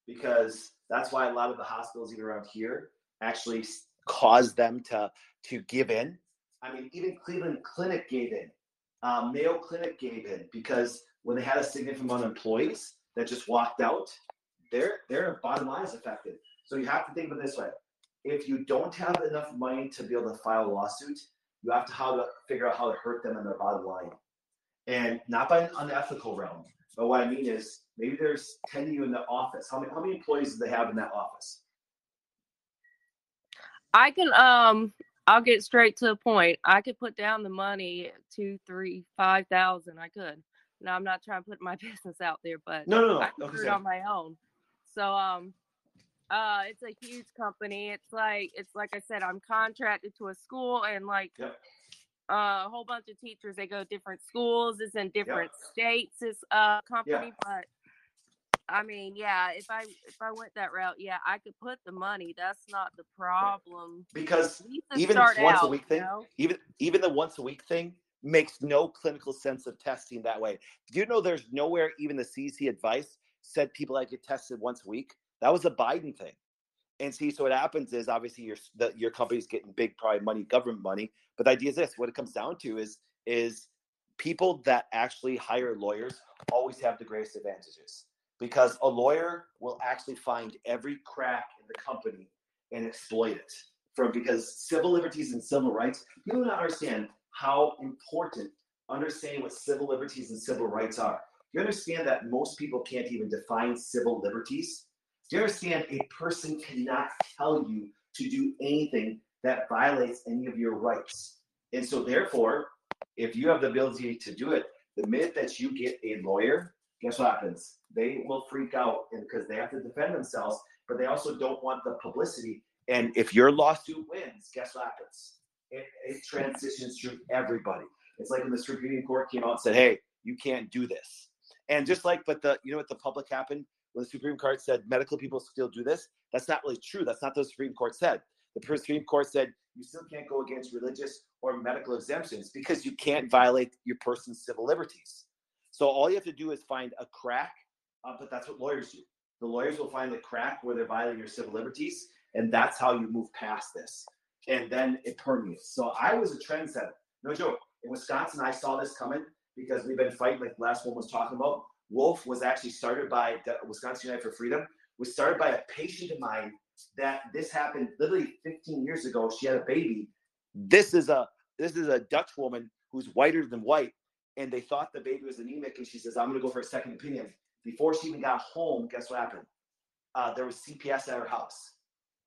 because that's why a lot of the hospitals even around here actually cause them to to give in. I mean, even Cleveland Clinic gave in, um, Mayo Clinic gave in because when they had a significant amount of employees that just walked out, their their bottom line is affected. So you have to think of it this way. If you don't have enough money to be able to file a lawsuit, you have to how to figure out how to hurt them in their bottom line. And not by an unethical realm. But what I mean is maybe there's 10 of you in the office. How many how many employees do they have in that office? I can um I'll get straight to the point. I could put down the money two, three, five thousand. I could. Now I'm not trying to put my business out there, but no, no, no. I can do it on my own. So um uh, it's a huge company. It's like it's like I said, I'm contracted to a school and like yep. uh, a whole bunch of teachers. They go to different schools. It's in different yep. states. It's a company, but I mean, yeah, if I if I went that route, yeah, I could put the money. That's not the problem. Because even once out, a week thing, you know? even even the once a week thing makes no clinical sense of testing that way. Do you know there's nowhere even the CDC advice said people to get tested once a week? That was a Biden thing. And see, so what happens is obviously your the, your company's getting big private money, government money. But the idea is this: what it comes down to is is people that actually hire lawyers always have the greatest advantages because a lawyer will actually find every crack in the company and exploit it. From because civil liberties and civil rights, people don't understand how important understanding what civil liberties and civil rights are. You understand that most people can't even define civil liberties do you understand? A person cannot tell you to do anything that violates any of your rights. And so, therefore, if you have the ability to do it, the minute that you get a lawyer, guess what happens? They will freak out because they have to defend themselves, but they also don't want the publicity. And if your lawsuit wins, guess what happens? It, it transitions through everybody. It's like when the Supreme Court came out and said, "Hey, you can't do this." And just like, but the you know what the public happened when the Supreme Court said medical people still do this. That's not really true. That's not the Supreme Court said. The Supreme Court said you still can't go against religious or medical exemptions because you can't violate your person's civil liberties. So all you have to do is find a crack, uh, but that's what lawyers do. The lawyers will find the crack where they're violating your civil liberties, and that's how you move past this. And then it permeates. So I was a trendsetter. No joke. In Wisconsin, I saw this coming because we've been fighting, like last one was talking about. Wolf was actually started by Wisconsin United for Freedom, was started by a patient of mine that this happened literally 15 years ago. She had a baby. This is a this is a Dutch woman who's whiter than white, and they thought the baby was anemic, and she says, "I'm going to go for a second opinion." Before she even got home, guess what happened? Uh, there was CPS at her house.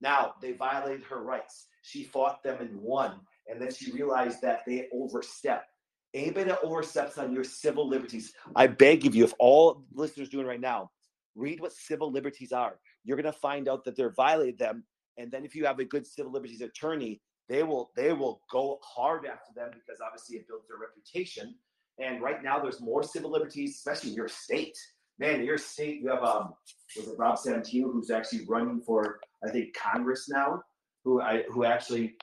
Now they violated her rights. She fought them and won, and then she realized that they overstepped anybody that oversteps on your civil liberties, I beg of you, if all listeners doing right now, read what civil liberties are. you're going to find out that they're violated them. And then if you have a good civil liberties attorney, they will they will go hard after them because obviously it builds their reputation. And right now, there's more civil liberties, especially in your state. Man, your state, you have um, was it Rob Santino who's actually running for I think Congress now, who I who actually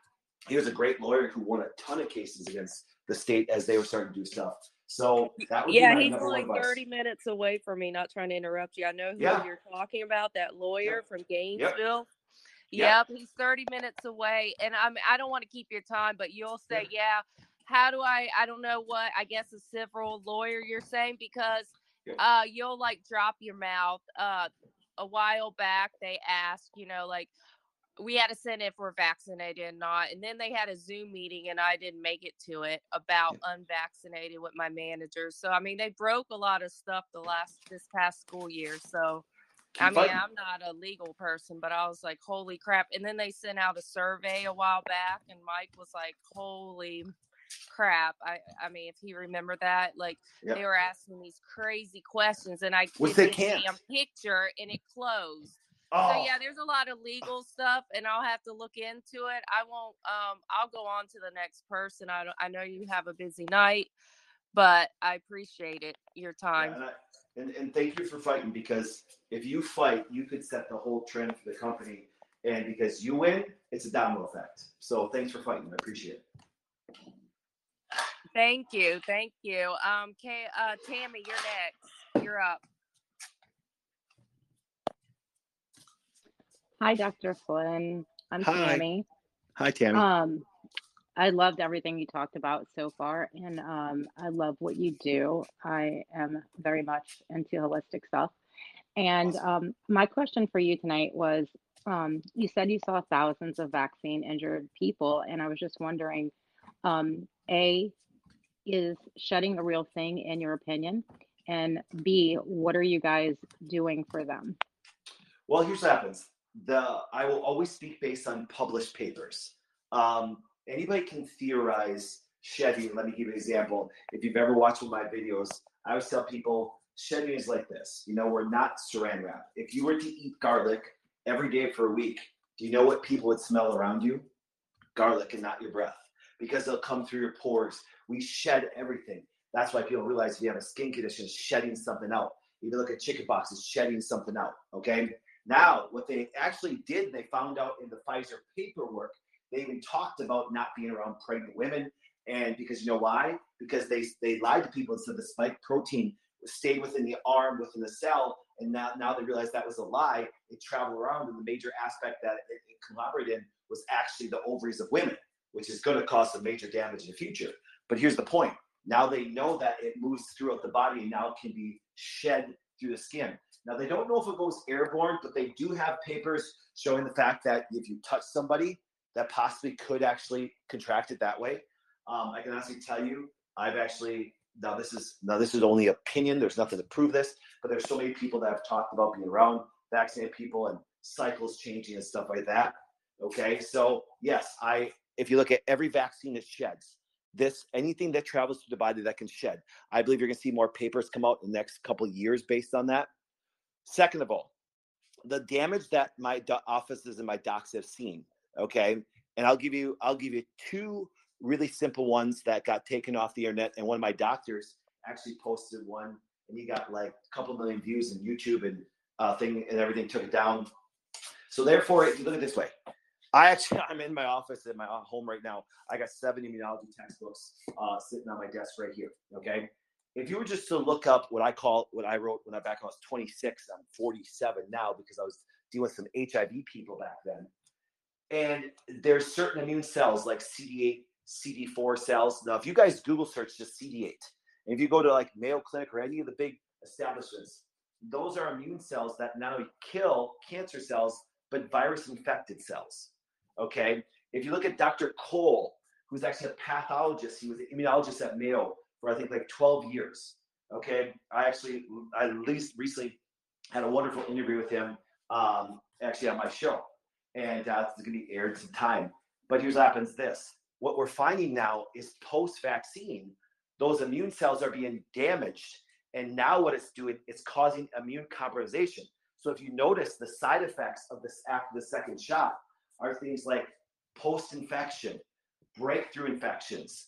he was a great lawyer who won a ton of cases against the state as they were starting to do stuff. So that would yeah, he's number only one advice. 30 minutes away from me. Not trying to interrupt you. I know who Yeah. you're talking about. That lawyer from Gainesville. Yep. Yep, he's 30 minutes away, and I'm. I don't want to keep your time, but you'll say, yeah. How do I? I don't know what. I guess a civil lawyer. You're saying because Yeah. uh, you'll like drop your mouth. Uh, a while back, they asked, you know, like we had to send if we're vaccinated or not. And then they had a Zoom meeting and I didn't make it to it about unvaccinated with my manager. So I mean they broke a lot of stuff the last this past school year. So I mean, fighting. I'm not a legal person, but I was like, holy crap. And then they sent out a survey a while back and Mike was like, Holy crap. I I mean if you remember that, like Yep. they were asking these crazy questions and I did they damn can't. picture and it closed. Oh, So yeah, there's a lot of legal stuff, and I'll have to look into it. I won't. Um, I'll go on to the next person. I don't, I know you have a busy night, but I appreciate it. Your Yeah, time. and, I, and, and thank you for fighting because if you fight, you could set the whole trend for the company. And because you win, it's a domino effect. So thanks for fighting. I appreciate it. Thank you, thank you. Um, Kay, uh, Tammy, you're next. You're up. Hi, Dr. Flynn. I'm Hi. Tammy. Hi, Tammy. Um, I loved everything you talked about so far, and um, I love what you do. I am very much into holistic stuff. And Awesome. um, my question for you tonight was um, you said you saw thousands of vaccine injured people, and I was just wondering um, A, is shedding a real thing in your opinion? And B, what are you guys doing for them? Well, here's what happens. The I will always speak based on published papers. Um, anybody can theorize shedding. Let me give you an example. If you've ever watched one of my videos, I always tell people shedding is like this. You know, we're not saran wrap. If you were to eat garlic every day for a week, do you know what people would smell around you? Garlic and not your breath, because they'll come through your pores. We shed everything. That's why people realize if you have a skin condition, shedding something out. If you look at chickenpox, it's shedding something out. Okay. Now, what they actually did, they found out in the Pfizer paperwork, they even talked about not being around pregnant women. And because you know why? Because they they lied to people and said the spike protein stayed within the arm, within the cell, and now now they realized that was a lie. It traveled around, and the major aspect that it, it collaborated in was actually the ovaries of women, which is going to cause some major damage in the future. But here's the point: now they know that it moves throughout the body and now can be shed through the skin. Now they don't know if it goes airborne, but they do have papers showing the fact that if you touch somebody, that possibly could actually contract it that way. Um, I can honestly tell you, I've actually now this is now this is only opinion. There's nothing to prove this, but there's so many people that have talked about being around vaccinated people and cycles changing and stuff like that. Okay, so yes, I if you look at every vaccine it sheds this anything that travels through the body that can shed. I believe you're going to see more papers come out in the next couple years based on that. Second of all, the damage that my do- offices and my docs have seen. Okay, and I'll give you I'll give you two really simple ones that got taken off the internet, and one of my doctors actually posted one, and he got like a couple million views in YouTube and uh, thing and everything took it down. So therefore, look at this way, I actually I'm in my office at my uh, home right now. I got seven immunology textbooks uh, sitting on my desk right here. Okay, if you were just to look up what I call what I wrote when I back when I was 26, I'm 47 now because I was dealing with some HIV people back then. And there's certain immune cells like CD8, CD4 cells. Now, if you guys Google search just CD8, and if you go to like Mayo Clinic or any of the big establishments, those are immune cells that only kill cancer cells but virus infected cells. Okay. If you look at Dr. Cole, who's actually a pathologist, he was an immunologist at Mayo for I think like 12 years. Okay. I actually, I at least recently had a wonderful interview with him um, actually on my show. And uh, it's going to be aired some time. But here's what happens this what we're finding now is post vaccine, those immune cells are being damaged. And now what it's doing, it's causing immune compromisation. So if you notice, the side effects of this after the second shot are things like post-infection, breakthrough infections,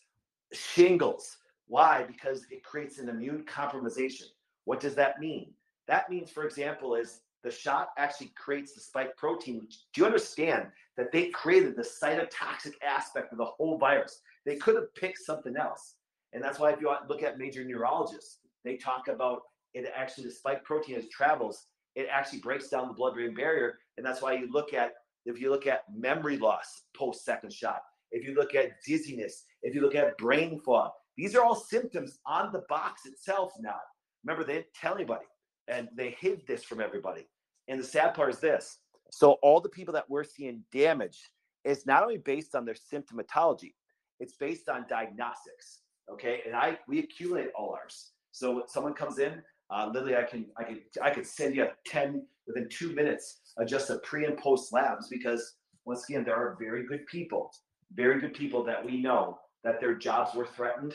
shingles. Why? Because it creates an immune compromisation. What does that mean? That means, for example, is the shot actually creates the spike protein. Do you understand that they created the cytotoxic aspect of the whole virus? They could have picked something else. And that's why if you look at major neurologists, they talk about it actually the spike protein as it travels, it actually breaks down the blood-brain barrier. And that's why you look at if you look at memory loss post second shot, if you look at dizziness, if you look at brain fog, these are all symptoms on the box itself now. Remember, they didn't tell anybody and they hid this from everybody. And the sad part is this so, all the people that we're seeing damaged is not only based on their symptomatology, it's based on diagnostics. Okay. And I, we accumulate all ours. So, someone comes in, uh, literally, I can, I can, I could send you 10 within two minutes of just a pre and post labs because once again, there are very good people, very good people that we know that their jobs were threatened,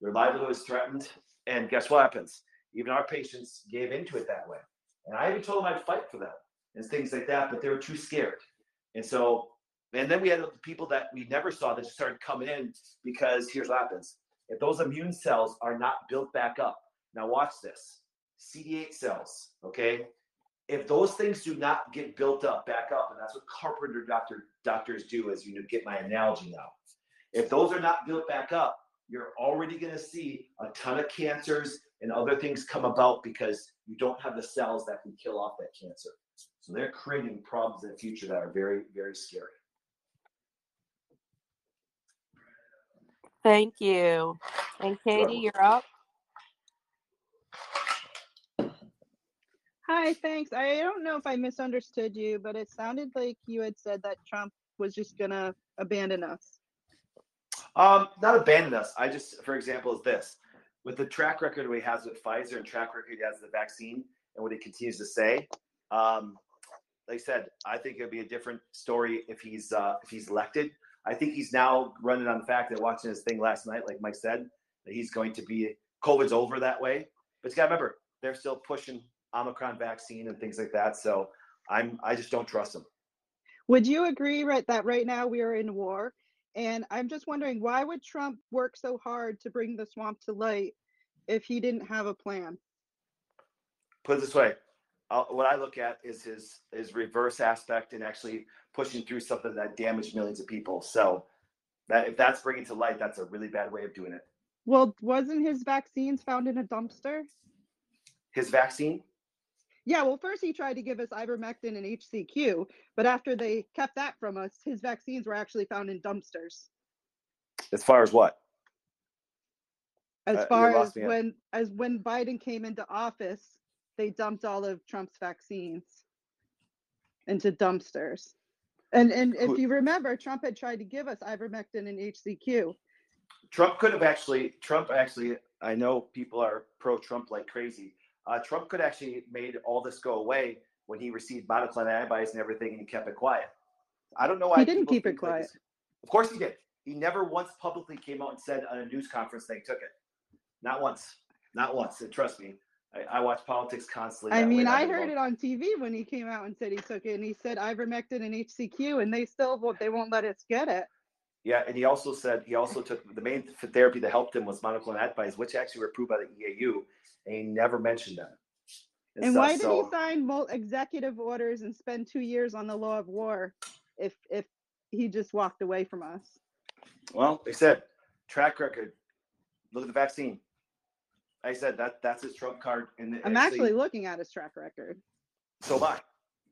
their livelihood is threatened, and guess what happens? Even our patients gave into it that way. And I even told them I'd fight for them and things like that, but they were too scared. And so, and then we had people that we never saw that just started coming in because here's what happens. If those immune cells are not built back up, now watch this CD8 cells, okay? If those things do not get built up, back up, and that's what carpenter doctor doctors do, as you get my analogy now. If those are not built back up, you're already going to see a ton of cancers and other things come about because you don't have the cells that can kill off that cancer. So they're creating problems in the future that are very, very scary. Thank you. And Katie, you're up. Hi, thanks. I don't know if I misunderstood you, but it sounded like you had said that Trump was just going to abandon us. Um, not abandon us. I just, for example, is this with the track record he has with Pfizer and track record he has with the vaccine and what he continues to say. Um, like I said, I think it'd be a different story if he's uh, if he's elected. I think he's now running on the fact that watching his thing last night, like Mike said, that he's going to be COVID's over that way. But you got to remember, they're still pushing Omicron vaccine and things like that. So I'm I just don't trust him. Would you agree right that right now we are in war and I'm just wondering why would Trump work so hard to bring the swamp to light if he didn't have a plan? Put it this way, I'll, what I look at is his his reverse aspect and actually pushing through something that damaged millions of people. So that if that's bringing to light, that's a really bad way of doing it. Well, wasn't his vaccines found in a dumpster? His vaccine? Yeah, well, first he tried to give us ivermectin and HCQ, but after they kept that from us, his vaccines were actually found in dumpsters. As far as what? As uh, far as when as when Biden came into office, they dumped all of Trump's vaccines into dumpsters. And and if you remember, Trump had tried to give us ivermectin and HCQ. Trump could have actually Trump actually I know people are pro Trump like crazy uh, Trump could actually made all this go away when he received monoclonal antibodies and everything, and he kept it quiet. I don't know why he didn't keep it quiet. Like of course he did. He never once publicly came out and said on a news conference they took it. Not once. Not once. And trust me, I, I watch politics constantly. I mean, I heard it on TV when he came out and said he took it, and he said ivermectin and HCQ, and they still won't. They won't let us get it. Yeah, and he also said he also took the main therapy that helped him was monoclonal antibodies, which actually were approved by the EAU, and he never mentioned that. And, and why did so, he sign executive orders and spend two years on the law of war if if he just walked away from us? Well, they said track record. Look at the vaccine. I said that that's his trump card. And I'm actually, actually looking at his track record. So am I.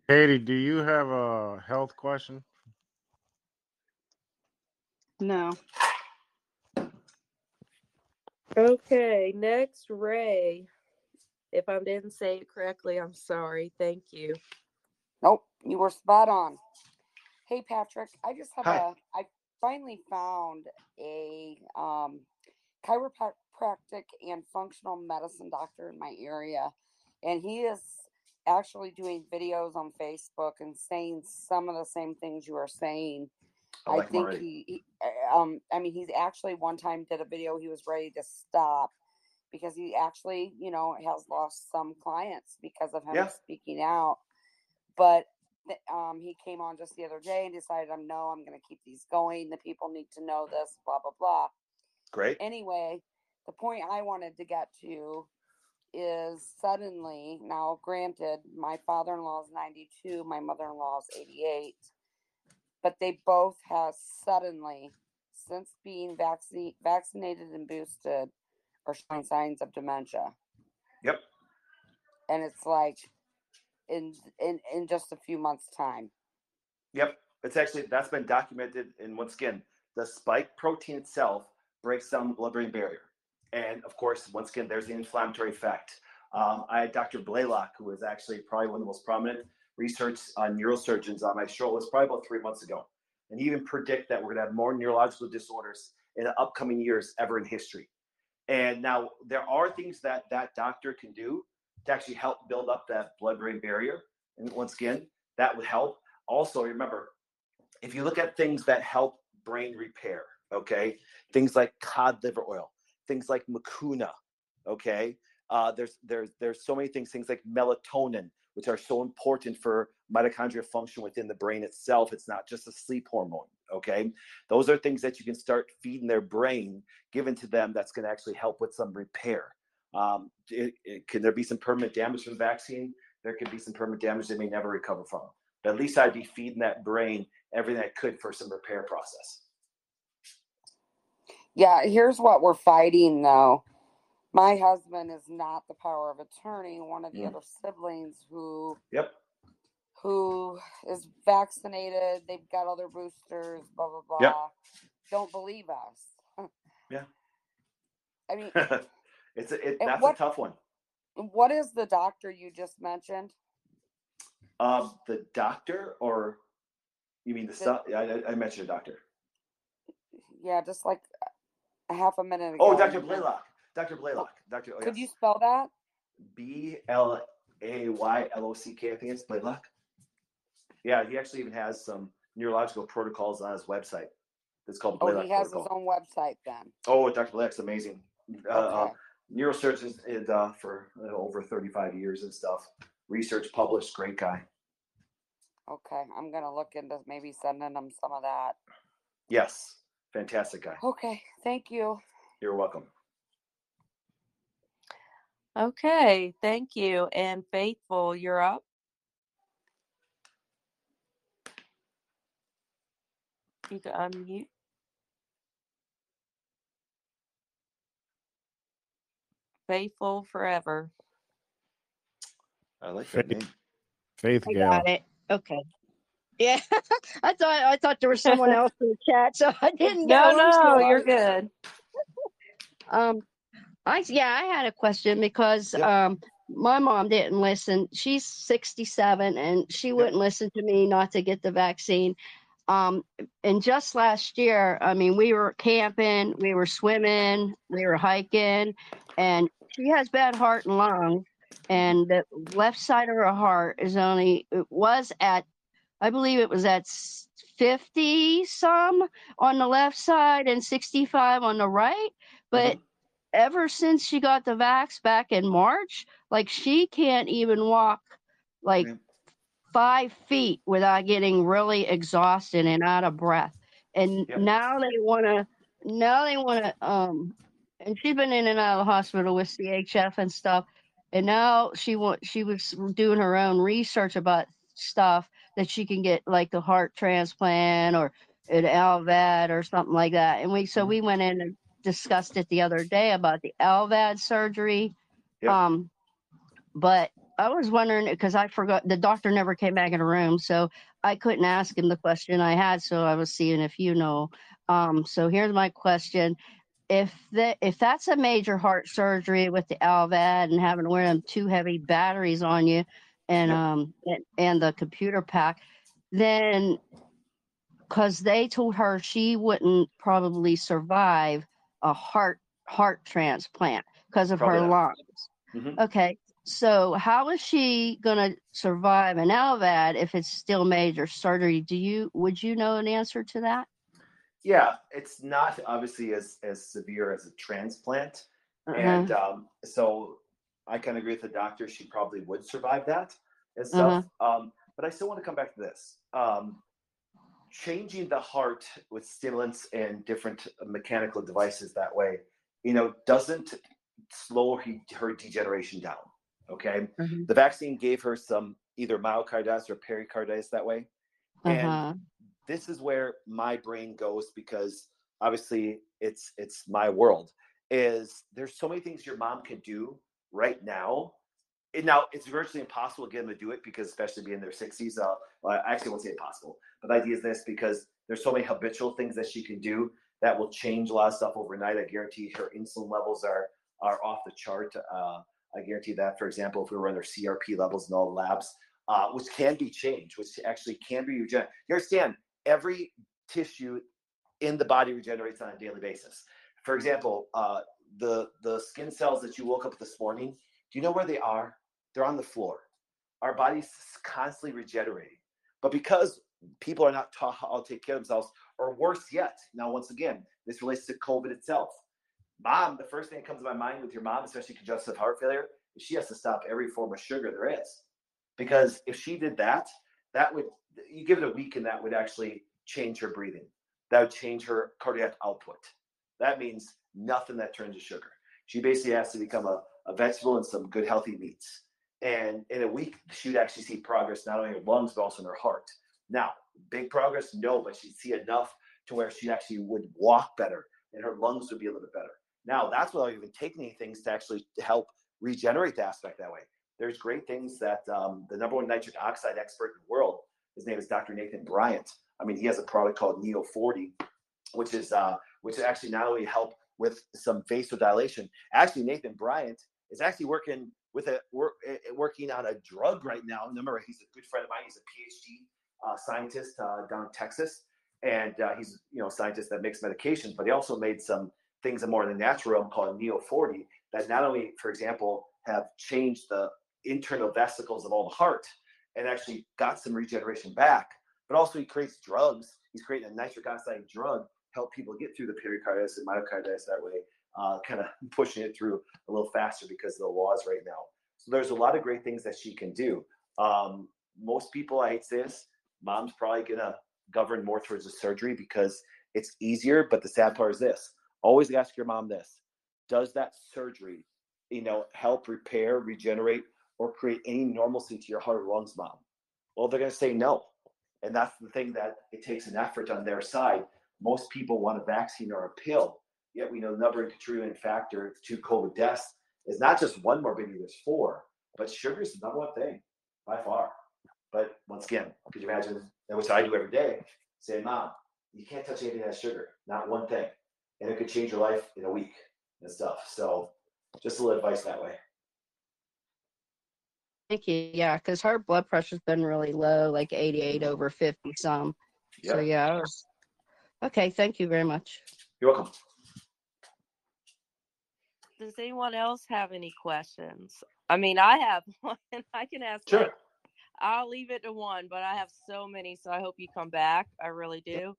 Katie, do you have a health question? No. Okay, next, Ray. If I didn't say it correctly, I'm sorry. Thank you. Nope, you were spot on. Hey, Patrick, I just have Hi. a. I finally found a um, chiropractic and functional medicine doctor in my area, and he is actually doing videos on Facebook and saying some of the same things you are saying. I, like I think he, he, um, I mean, he's actually one time did a video. He was ready to stop because he actually, you know, has lost some clients because of him yeah. speaking out. but um, he came on just the other day and decided, I'm no, I'm going to keep these going. The people need to know this, blah, blah, blah. Great. Anyway, the point I wanted to get to is suddenly, now granted, my father in law is 92, my mother in law is 88, but they both have suddenly, since being vaccine, vaccinated and boosted, are showing signs of dementia. Yep. And it's like, in in in just a few months time yep it's actually that's been documented and once again the spike protein itself breaks down the blood brain barrier and of course once again there's the inflammatory effect um, i had dr blaylock who is actually probably one of the most prominent research on neurosurgeons on my show it was probably about three months ago and even predict that we're going to have more neurological disorders in the upcoming years ever in history and now there are things that that doctor can do to actually help build up that blood brain barrier. And once again, that would help. Also, remember, if you look at things that help brain repair, okay, things like cod liver oil, things like mucuna, okay, uh, there's there's there's so many things, things like melatonin, which are so important for mitochondrial function within the brain itself. It's not just a sleep hormone. Okay, those are things that you can start feeding their brain, given to them. That's going to actually help with some repair. Um, it, it, can there be some permanent damage from the vaccine? There could be some permanent damage they may never recover from. But at least I'd be feeding that brain everything I could for some repair process. Yeah, here's what we're fighting though. My husband is not the power of attorney. One of the mm. other siblings who yep who is vaccinated, they've got all their boosters, blah blah blah. Yep. Don't believe us. yeah. I mean It's a, it, that's what, a tough one. What is the doctor you just mentioned? Um, the doctor, or you mean the, the? I, I mentioned a doctor. Yeah, just like a half a minute ago. Oh, Dr. Blaylock. Dr. Blaylock. Dr. Oh, Could you spell that? B L A Y L O C K. I think it's Blaylock. Yeah, he actually even has some neurological protocols on his website. It's called Blaylock. Oh, he has protocol. his own website then. Oh, Dr. Blaylock's amazing. Uh, uh okay. uh, neurosurgeons and uh, for uh, over 35 years and stuff. Research published, great guy. Okay, I'm gonna look into maybe sending him some of that. Yes, fantastic guy. Okay, thank you. You're welcome. Okay, thank you. And Faithful, you're up. You can unmute. Faithful forever. I like that name. Faith I Gal. got it. Okay. Yeah, I thought I thought there was someone else in the chat, so I didn't know. No, no, you're good. um, I yeah, I had a question because yep. um my mom didn't listen. She's 67 and she wouldn't listen to me not to get the vaccine. Um, and just last year, I mean, we were camping, we were swimming, we were hiking, and she has bad heart and lungs. And the left side of her heart is only, it was at, I believe it was at 50 some on the left side and 65 on the right. But mm-hmm. Ever since she got the vax back in March, like she can't even walk like five feet without getting really exhausted and out of breath. And yep. now they want to, now they want to, um, and she's been in and out of the hospital with CHF and stuff. And now she want she was doing her own research about stuff that she can get like the heart transplant or an LVAD or something like that. And we so mm-hmm. we went in and discussed it the other day about the LVAD surgery. Yep. Um, but I was wondering because I forgot the doctor never came back in the room, so I couldn't ask him the question I had. So I was seeing if you know. Um, so here's my question: If that if that's a major heart surgery with the LVAD and having to wear them two heavy batteries on you, and um and, and the computer pack, then because they told her she wouldn't probably survive a heart heart transplant because of probably her not. lungs. Mm-hmm. Okay, so how is she going to survive an LVAD if it's still major surgery? Do you would you know an answer to that? Yeah, it's not obviously as as severe as a transplant, uh-huh. and um, so I can agree with the doctor. She probably would survive that and stuff. Uh-huh. Um, But I still want to come back to this. Um, changing the heart with stimulants and different mechanical devices that way, you know, doesn't slow her degeneration down. Okay. Mm-hmm. The vaccine gave her some either myocarditis or pericarditis that way. Uh-huh. And this is where my brain goes because obviously it's it's my world is there's so many things your mom can do right now and now it's virtually impossible to get them to do it because especially being in their 60s uh, well, i actually won't say impossible but the idea is this because there's so many habitual things that she can do that will change a lot of stuff overnight. I guarantee her insulin levels are are off the chart. Uh, i guarantee that for example if we run their crp levels in all the labs uh, which can be changed which actually can be regenerated you understand? Every tissue in the body regenerates on a daily basis. For example uh, the the skin cells that you woke up this morning do you know where they are? They're on the floor. Our body's constantly regenerating. But because people are not taught how to take care of themselves, or worse yet, now, once again, this relates to COVID itself. Mom, the first thing that comes to my mind with your mom, especially congestive heart failure, is she has to stop every form of sugar there is. Because if she did that, that would, you give it a week and that would actually change her breathing. That would change her cardiac output. That means nothing that turns to sugar. She basically has to become a, a vegetable and some good healthy meats. And in a week, she'd actually see progress not only in her lungs but also in her heart. Now, big progress, no, but she'd see enough to where she actually would walk better and her lungs would be a little bit better. Now, that's without even taking any things to actually help regenerate the aspect that way. There's great things that um, the number one nitric oxide expert in the world, his name is Dr. Nathan Bryan. I mean, he has a product called Neo 40, which is uh, which actually not only help with some vasodilation. Actually, Nathan Bryan is actually working with a work, eh, eh, working on a drug right now. Remember, he's a good friend of mine. He's a PhD uh, scientist uh, down in Texas, and uh, he's you know a scientist that makes medications, but he also made some things more in the natural realm called Neo 40 that not only, for example, have changed the internal vesicles of all the heart and actually got some regeneration back, but also he creates drugs. He's creating a nitric oxide drug help people get through the pericarditis and myocarditis that way, uh, kind of pushing it through a little faster because of the laws right now. So there's a lot of great things that she can do. Um, most people, I hate this, mom's probably gonna govern more towards the surgery because it's easier. But the sad part is this: always ask your mom this: Does that surgery, you know, help repair, regenerate, or create any normalcy to your heart or lungs, mom? Well, they're gonna say no, and that's the thing that it takes an effort on their side most people want a vaccine or a pill. Yet we know the number and contributing factor to COVID deaths is not just one morbidity, there's four. But sugar is the number one thing by far. But once again, could you imagine, that which I do every day, say, Mom, you can't touch anything that has sugar, not one thing. And it could change your life in a week and stuff. So just a little advice that way. Thank you. Yeah, because her blood pressure's been really low, like 88 over 50 some. Yep. So yeah, I was Okay, thank you very much. You're welcome. Does anyone else have any questions? I mean, I have one. I can ask. Sure. Like, I'll leave it to one, but I have so many, so I hope you come back. I really do.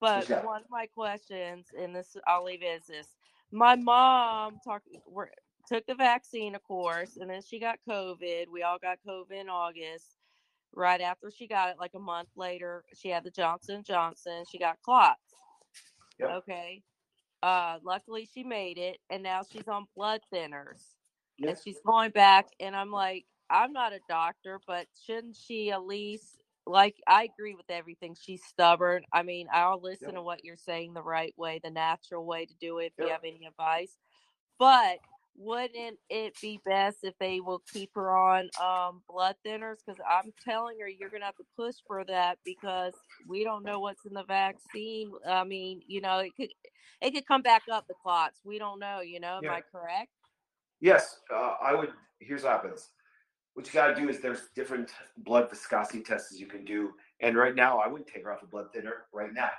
But one of my questions, and this I'll leave it as this: My mom talked took the vaccine, of course, and then she got COVID. We all got COVID in August right after she got it like a month later she had the johnson johnson she got clots yep. okay uh luckily she made it and now she's on blood thinners yep. and she's going back and i'm like i'm not a doctor but shouldn't she at least like i agree with everything she's stubborn i mean i'll listen yep. to what you're saying the right way the natural way to do it if you have any advice but wouldn't it be best if they will keep her on um, blood thinners? Because I'm telling her you're gonna have to push for that because we don't know what's in the vaccine. I mean, you know, it could it could come back up the clots. We don't know. You know, am yeah. I correct? Yes, uh, I would. Here's what happens. What you got to do is there's different blood viscosity tests you can do, and right now I wouldn't take her off a blood thinner right now.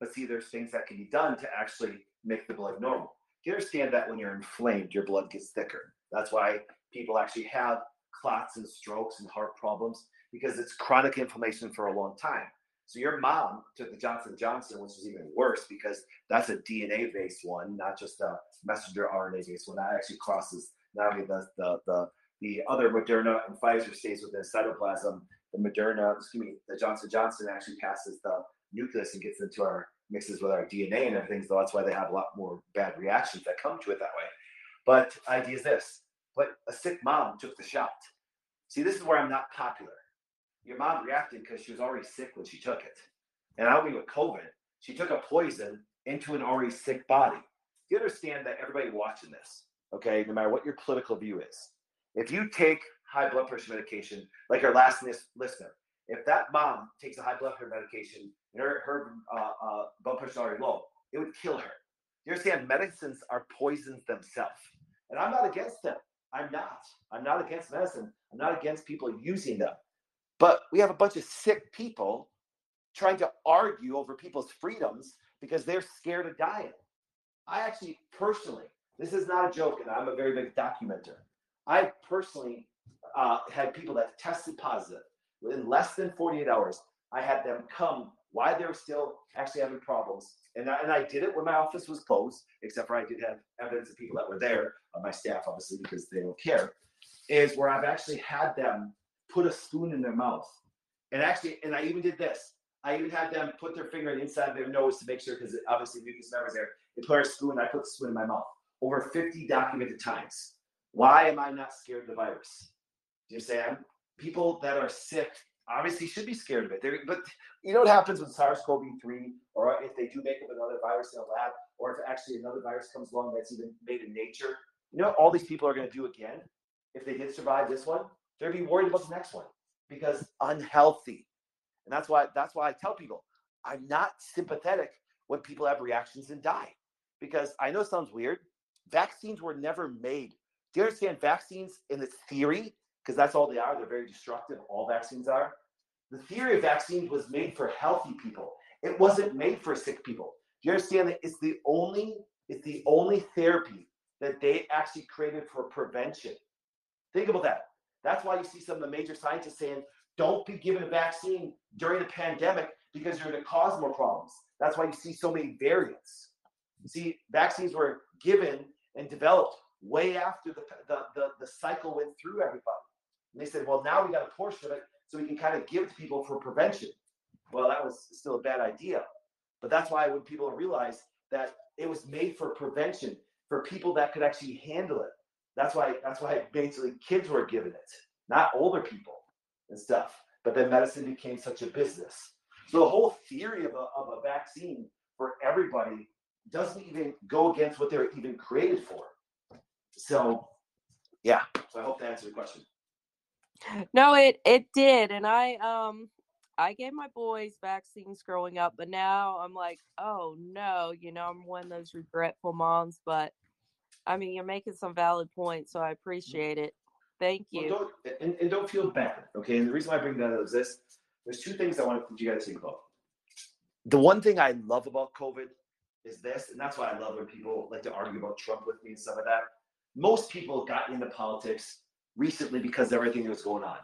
But see, there's things that can be done to actually make the blood normal you understand that when you're inflamed, your blood gets thicker. That's why people actually have clots and strokes and heart problems because it's chronic inflammation for a long time. So your mom took the Johnson Johnson, which is even worse because that's a DNA based one, not just a messenger RNA based one. That actually crosses not only the the the, the other Moderna and Pfizer stays within cytoplasm, the Moderna, excuse me, the Johnson Johnson actually passes the nucleus and gets into our mixes with our DNA and everything. So that's why they have a lot more bad reactions that come to it that way. But idea is this: but a sick mom took the shot. See, this is where I'm not popular. Your mom reacted because she was already sick when she took it. And I mean with COVID, she took a poison into an already sick body. You understand that everybody watching this, okay, no matter what your political view is, if you take high blood pressure medication, like our last listener, if that mom takes a high blood pressure medication her, her uh, uh, blood pressure is already low, it would kill her. You understand? Medicines are poisons themselves. And I'm not against them. I'm not. I'm not against medicine. I'm not against people using them. But we have a bunch of sick people trying to argue over people's freedoms because they're scared of dying. I actually, personally, this is not a joke, and I'm a very big documenter. I personally uh, had people that tested positive within less than 48 hours. I had them come while they're still actually having problems. And I, and I did it when my office was closed, except for I did have evidence of people that were there, uh, my staff, obviously, because they don't care, is where I've actually had them put a spoon in their mouth. And actually, and I even did this. I even had them put their finger inside their nose to make sure, because obviously mucus membranes there. They put a spoon, I put the spoon in my mouth. Over 50 documented times. Why am I not scared of the virus? Do you understand? People that are sick obviously should be scared of it. They're, but you know what happens with SARS-CoV-3, or if they do make up another virus in a lab, or if actually another virus comes along that's even made in nature. You know all these people are going to do again if they did survive this one? They're going to be worried about the next one because unhealthy. And that's why that's why I tell people I'm not sympathetic when people have reactions and die. Because I know it sounds weird. Vaccines were never made. Do you understand vaccines in its theory? Because that's all they are. They're very destructive. All vaccines are. The theory of vaccines was made for healthy people. It wasn't made for sick people. Do you understand that it's the only it's the only therapy that they actually created for prevention. Think about that. That's why you see some of the major scientists saying, don't be given a vaccine during a pandemic because you're going to cause more problems. That's why you see so many variants. You see, vaccines were given and developed way after the, the, the, the cycle went through everybody. And they said, well, now we got a portion of it so we can kind of give it to people for prevention. Well, that was still a bad idea. But that's why when people realize that it was made for prevention, for people that could actually handle it. That's why that's why basically kids were given it, not older people and stuff. But then medicine became such a business. So the whole theory of a, of a vaccine for everybody doesn't even go against what they're even created for. So yeah. So I hope that answered the question. No, it it did, and I um I gave my boys vaccines growing up, but now I'm like, oh no, you know, I'm one of those regretful moms. But I mean, you're making some valid points, so I mm-hmm. appreciate it. Thank you. Well, don't, and, and don't feel bad, okay? And the reason why I bring that up is this: there's two things I want you guys to think about. The one thing I love about COVID is this, and that's why I love when people like to argue about Trump with me and stuff like that. Most people got into politics recently because of everything that was going on.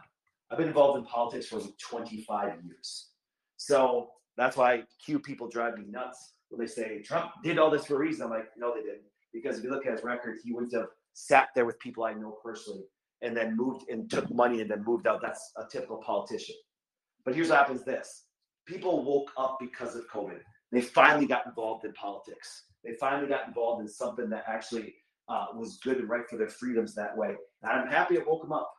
I've been involved in politics for 25 years. So that's why Q people drive me nuts when they say Trump did all this for a reason. I'm like, no, they didn't. Because if you look at his record, he wouldn't have sat there with people I know personally and then moved and took money and then moved out. That's a typical politician. But here's what happens this people woke up because of COVID. They finally got involved in politics. They finally got involved in something that actually uh, was good and right for their freedoms that way. And I'm happy it woke them up.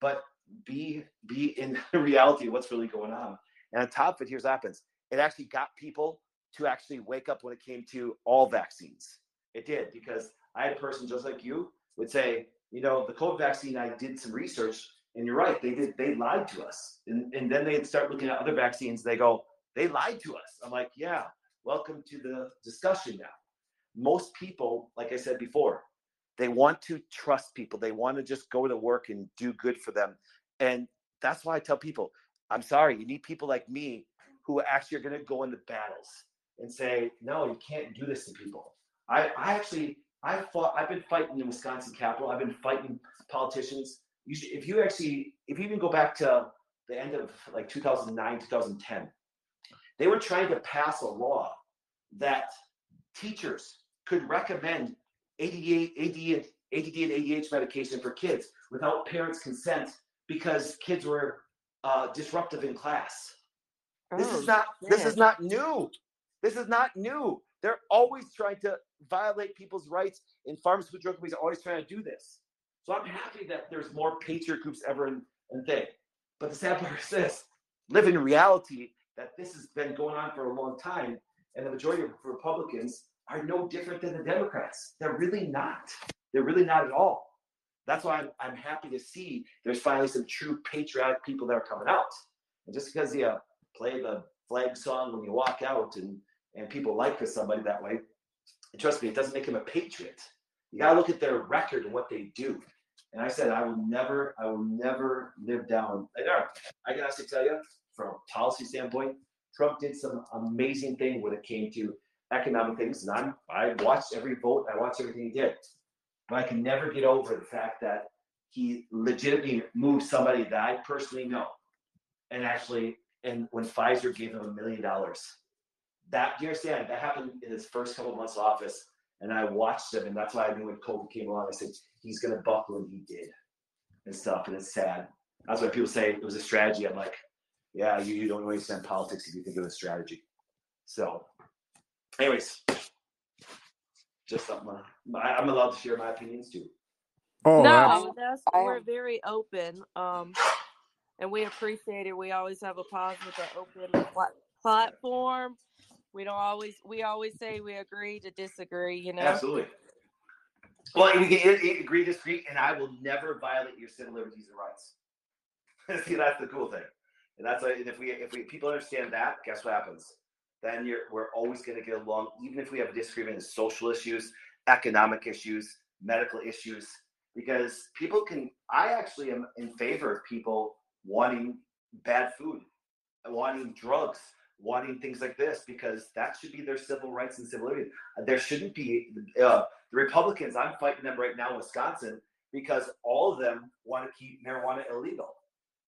But be be in reality what's really going on. And on top of it, here's what happens. It actually got people to actually wake up when it came to all vaccines. It did because I had a person just like you would say, you know, the COVID vaccine, I did some research and you're right, they did, they lied to us. And, and then they'd start looking at other vaccines. They go, they lied to us. I'm like, yeah, welcome to the discussion now. Most people, like I said before, they want to trust people. They want to just go to work and do good for them. And that's why I tell people, I'm sorry, you need people like me who actually are going to go into battles and say, no, you can't do this to people. I, I actually, I fought, I've been fighting in Wisconsin Capitol. I've been fighting politicians. You should, if you actually, if you even go back to the end of like 2009, 2010, they were trying to pass a law that teachers could recommend ADD, ADD, ADD and ADH medication for kids without parents' consent because kids were uh, disruptive in class. Oh, this is not man. this is not new. This is not new. They're always trying to violate people's rights. In pharmaceutical companies are always trying to do this. So I'm happy that there's more patriot groups ever in, in thing. But the sad part is this: live in reality that this has been going on for a long time, and the majority of Republicans are no different than the Democrats. They're really not. They're really not at all. That's why I'm, I'm happy to see there's finally some true patriotic people that are coming out. And just because you play the flag song when you walk out and, and people like somebody that way, trust me, it doesn't make them a patriot. You got to look at their record and what they do. And I said, I will never, I will never live down. Uh, I can honestly tell you, from a policy standpoint, Trump did some amazing thing when it came to economic things. And I'm, I watched every vote, I watched everything he did. But I can never get over the fact that he legitimately moved somebody that I personally know. And actually, and when Pfizer gave him a million dollars, that do you understand that happened in his first couple of months of office. And I watched him, and that's why I knew when COVID came along, I said he's gonna buckle, and he did, and stuff. And it's sad. That's why people say it was a strategy. I'm like, yeah, you, you don't understand politics if you think it was strategy. So, anyways, just something I, am allowed to share my opinions too. Oh, no, that's we're very open, um, and we appreciate it. We always have a positive, open platform. We don't always we always say we agree to disagree. You know, absolutely. Well, we can agree, disagree, and I will never violate your civil liberties and rights. See, that's the cool thing, and that's why if we if we people understand that, guess what happens? Then we're always going to get along, even if we have a disagreement in social issues, economic issues, medical issues, because people can. I actually am in favor of people wanting bad food, wanting drugs, wanting things like this because that should be their civil rights and civil liberties. There shouldn't be uh, the Republicans. I'm fighting them right now in Wisconsin because all of them want to keep marijuana illegal.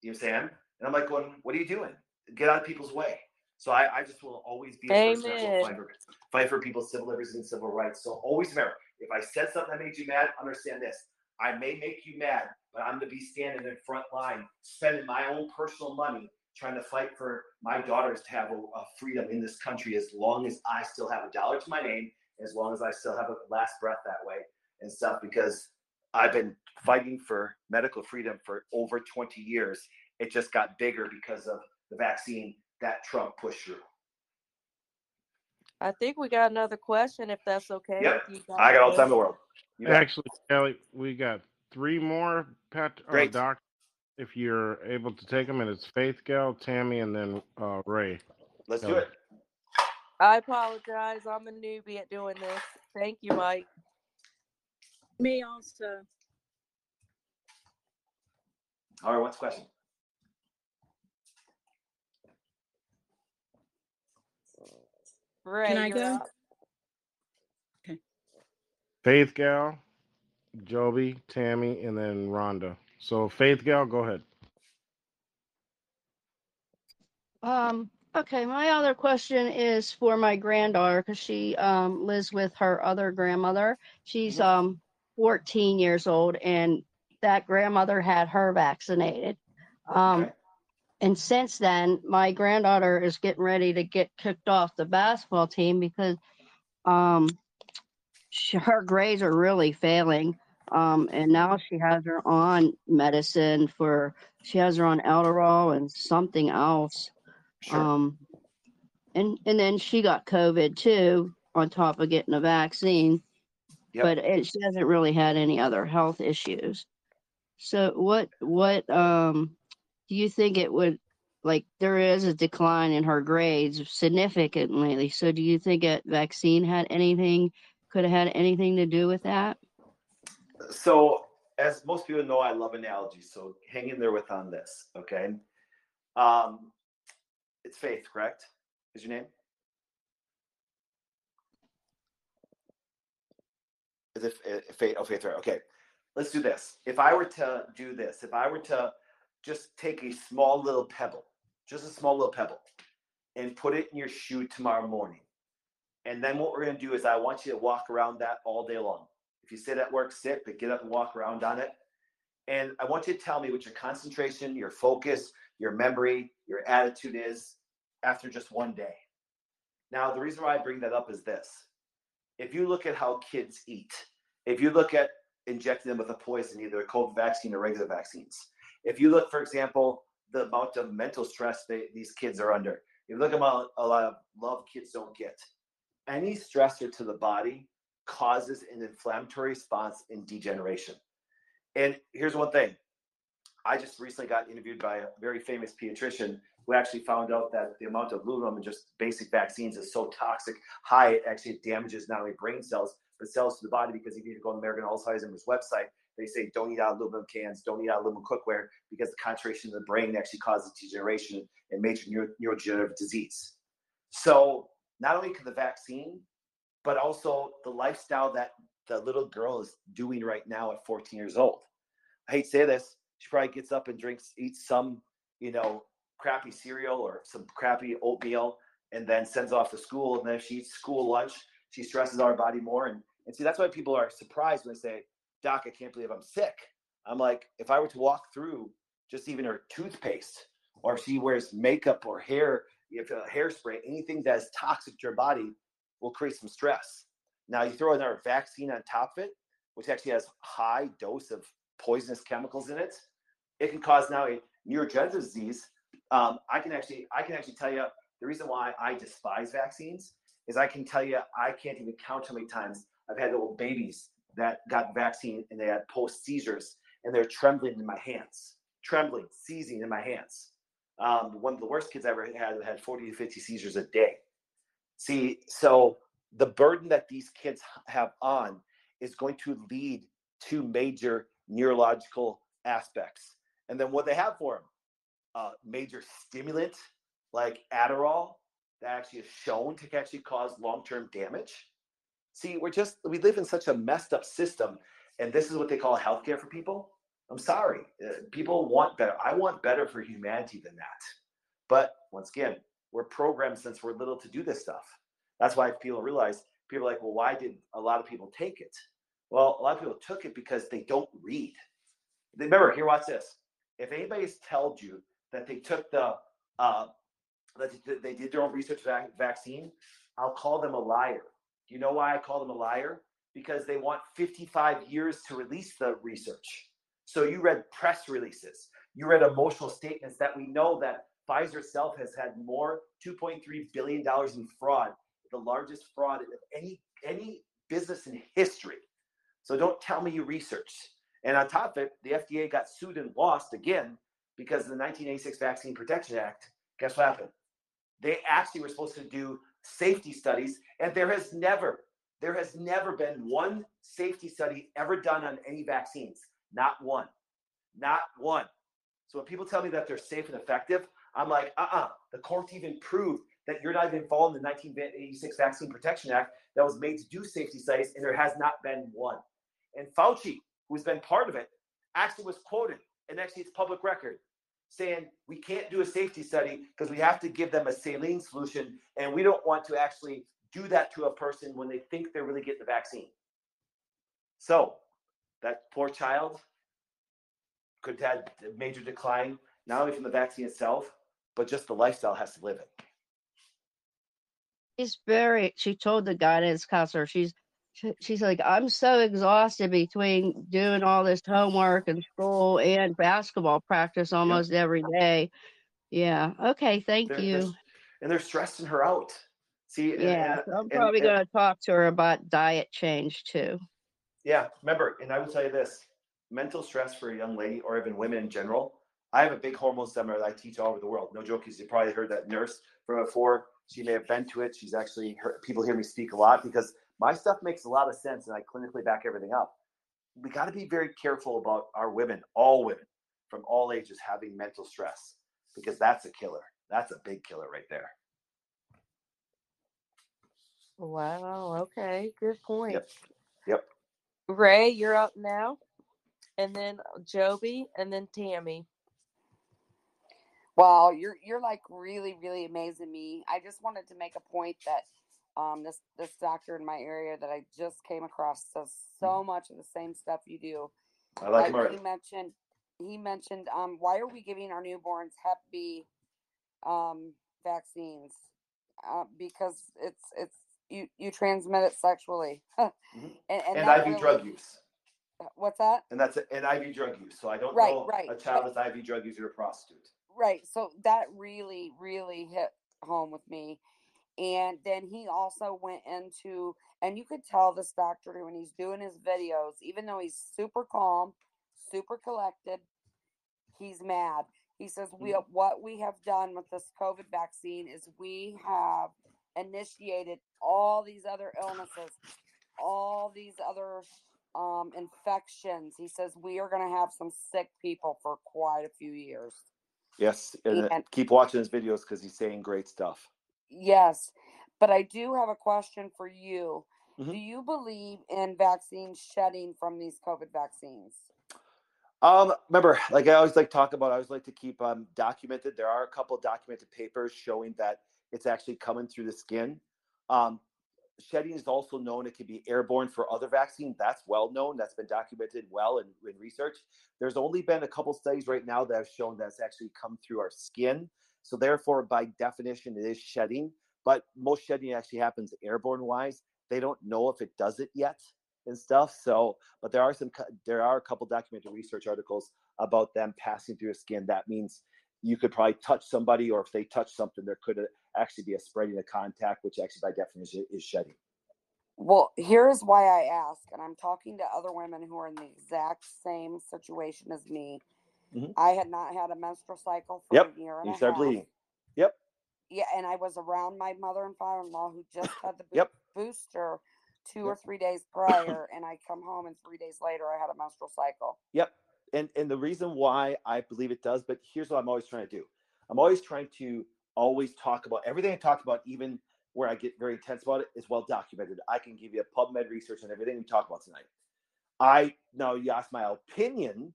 You know what I'm saying? And I'm like, going, what are you doing? Get out of people's way. So I, I just will always be a Amen. person that will fight for, fight for people's civil liberties and civil rights. So always remember, if I said something that made you mad, understand this. I may make you mad, but I'm going to be standing in front line, spending my own personal money trying to fight for my daughters to have a, a, freedom in this country as long as I still have a dollar to my name, as long as I still have a last breath that way and stuff, because I've been fighting for medical freedom for over 20 years. It just got bigger because of the vaccine that Trump pushed through. I think we got another question, if that's okay. Yeah, I got all the time in the world. Actually, Kelly, we got three more pet uh, doc if you're able to take them, and it's Faith Gal, Tammy, and then uh, Ray. Let's do it. I apologize. I'm a newbie at doing this. Thank you, Mike. Me also. All right, what's the question? Ray, Can I go? Up. Okay. Faith Gal, Joby, Tammy, and then Rhonda. So Faith Gal, go ahead. Um, okay, my other question is for my granddaughter because she um, lives with her other grandmother. She's mm-hmm. um 14 years old, and that grandmother had her vaccinated. Um, okay. And since then, my granddaughter is getting ready to get kicked off the basketball team because um, she, her grades are really failing. Um, and now she has her on medicine for she has her on Adderall and something else. Sure. Um, and and then she got COVID too, on top of getting a vaccine. Yep. But it, she hasn't really had any other health issues. So what what um do you think it would like there is a decline in her grades significantly? So do you think that vaccine had anything could have had anything to do with that? so as most people know, I love analogies. So hang in there with on this, okay? Um, it's Faith, correct? Is your name? Is it Faith? Oh, Faith, right? Okay. Let's do this. If I were to do this, if I were to just take a small little pebble, just a small little pebble, and put it in your shoe tomorrow morning, and then what we're going to do is I want you to walk around that all day long. If you sit at work, sit, but get up and walk around on it. And I want you to tell me what your concentration, your focus, your memory, your attitude is after just one day. Now, the reason why I bring that up is this. If you look at how kids eat, if you look at injecting them with a poison, either a COVID vaccine or regular vaccines, if you look, for example, the amount of mental stress they, these kids are under, you look at a lot of love kids don't get, any stressor to the body causes an inflammatory response in degeneration. And here's one thing I just recently got interviewed by a very famous pediatrician who actually found out that the amount of aluminum in just basic vaccines is so toxic, high, it actually damages not only brain cells, but cells to the body. Because if you go on American Alzheimer's website, they say don't eat out aluminum cans, don't eat out aluminum cookware, because the concentration in the brain actually causes degeneration and major neuro- neurodegenerative disease. So not only can the vaccine, but also the lifestyle that the little girl is doing right now at 14 years old. I hate to say this, she probably gets up and drinks, eats some, you know, crappy cereal or some crappy oatmeal, and then sends off to school. And then if she eats school lunch, she stresses our body more. And, and see, that's why people are surprised when they say, Doc, I can't believe I'm sick. I'm like, if I were to walk through just even her toothpaste, or if she wears makeup or hair, if a hairspray, anything that is toxic to your body will create some stress. Now you throw another vaccine on top of it, which actually has high dose of poisonous chemicals in it. It can cause now a neurodegenerative disease. Um, I can actually, I can actually tell you the reason why I despise vaccines is I can tell you I can't even count how many times I've had little babies that got vaccine and they had post seizures and they're trembling in my hands, trembling, seizing in my hands. Um, one of the worst kids I ever had had 40 to 50 seizures a day. See, so the burden that these kids have on is going to lead to major neurological aspects. And then what they have for them, uh, major stimulant like Adderall that actually is shown to actually cause long-term damage. See, we're just we live in such a messed up system, and this is what they call healthcare for people. I'm sorry, uh, people want better. I want better for humanity than that. But once again, we're programmed since we're little to do this stuff. That's why people realize people are like, well, why did a lot of people take it? Well, a lot of people took it because they don't read. Remember, here, watch this. If anybody's told you that they took the uh, that they did their own research vaccine, I'll call them a liar. Do you know why I call them a liar? Because they want 55 years to release the research. So you read press releases, you read emotional statements that we know that Pfizer itself has had more 2.3 billion dollars in fraud, the largest fraud of any any business in history. So don't tell me you researched. And on top of it, the FDA got sued and lost again because of the 1986 Vaccine Protection Act. Guess what happened? They actually were supposed to do safety studies, and there has never, there has never been one safety study ever done on any vaccines. Not one. Not one. So when people tell me that they're safe and effective, I'm like, uh-uh. The court even proved that you're not even following the 1986 Vaccine Protection Act that was made to do safety studies, and there has not been one. And Fauci, who's been part of it, actually was quoted, and actually it's public record, saying we can't do a safety study because we have to give them a saline solution, and we don't want to actually do that to a person when they think they're really getting the vaccine. So that poor child could have had a major decline, not only from the vaccine itself, but just the lifestyle has to live it. She's very, she told the guidance counselor, she's she's like, I'm so exhausted between doing all this homework and school and basketball practice almost yep. every day. Yeah. Okay. Thank they're, you. They're, and they're stressing her out. See, yeah. And, so I'm probably going to talk to her about diet change too. Yeah. Remember, and I will tell you this mental stress for a young lady or even women in general. I have a big hormone seminar that I teach all over the world. No joke, you probably heard that nurse from before. She may have been to it. She's actually heard people hear me speak a lot because my stuff makes a lot of sense and I clinically back everything up. We got to be very careful about our women, all women from all ages having mental stress because that's a killer. That's a big killer right there. Wow. Okay. Good point. Yep. Yep. Ray, you're up now. And then uh, Joby and then Tammy. Wow, you're you're like really, really amazing me. I just wanted to make a point that um, this this doctor in my area that I just came across does so mm. much of the same stuff you do. I like, like you mentioned, he mentioned, um, why are we giving our newborns Hep B um, vaccines? Uh, because it's it's you you transmit it sexually, mm-hmm. and, and, and IV really, drug use. Uh, what's that? And that's an IV drug use. So I don't right, know right, a child that's IV drug user or prostitute. Right. So that really, really hit home with me. And then he also went into, and you could tell this doctor when he's doing his videos, even though he's super calm, super collected, he's mad. He says, "We mm-hmm. what we have done with this COVID vaccine is we have initiated all these other illnesses, all these other um, infections. He says we are going to have some sick people for quite a few years. Yes, and, and keep watching his videos because he's saying great stuff. Yes, but I do have a question for you. Mm-hmm. Do you believe in vaccine shedding from these COVID vaccines? Um, remember, like I always like talk about, I always like to keep um, documented. There are a couple documented papers showing that it's actually coming through the skin. Um, shedding is also known; it can be airborne for other vaccines. That's well known. That's been documented well in, in research. There's only been a couple studies right now that have shown that's actually come through our skin. So therefore, by definition, it is shedding. But most shedding actually happens airborne wise. They don't know if it does it yet and stuff. So, but there are some there are a couple documented research articles about them passing through the skin. That means you could probably touch somebody, or if they touch something, there could uh, actually be a spreading of contact, which actually by definition is shedding. Well, here's why I ask, and I'm talking to other women who are in the exact same situation as me. Mm-hmm. I had not had a menstrual cycle for yep. a year and you a half. bleeding. Yep. Yeah, and I was around my mother and father-in-law who just had the yep. booster two or three days prior, and I come home and three days later I had a menstrual cycle. Yep. And and the reason why I believe it does, but here's what I'm always trying to do. I'm always trying to always talk about everything I talk about, even where I get very intense about it, is well documented. I can give you a PubMed research on everything we talk about tonight. I now you ask my opinion.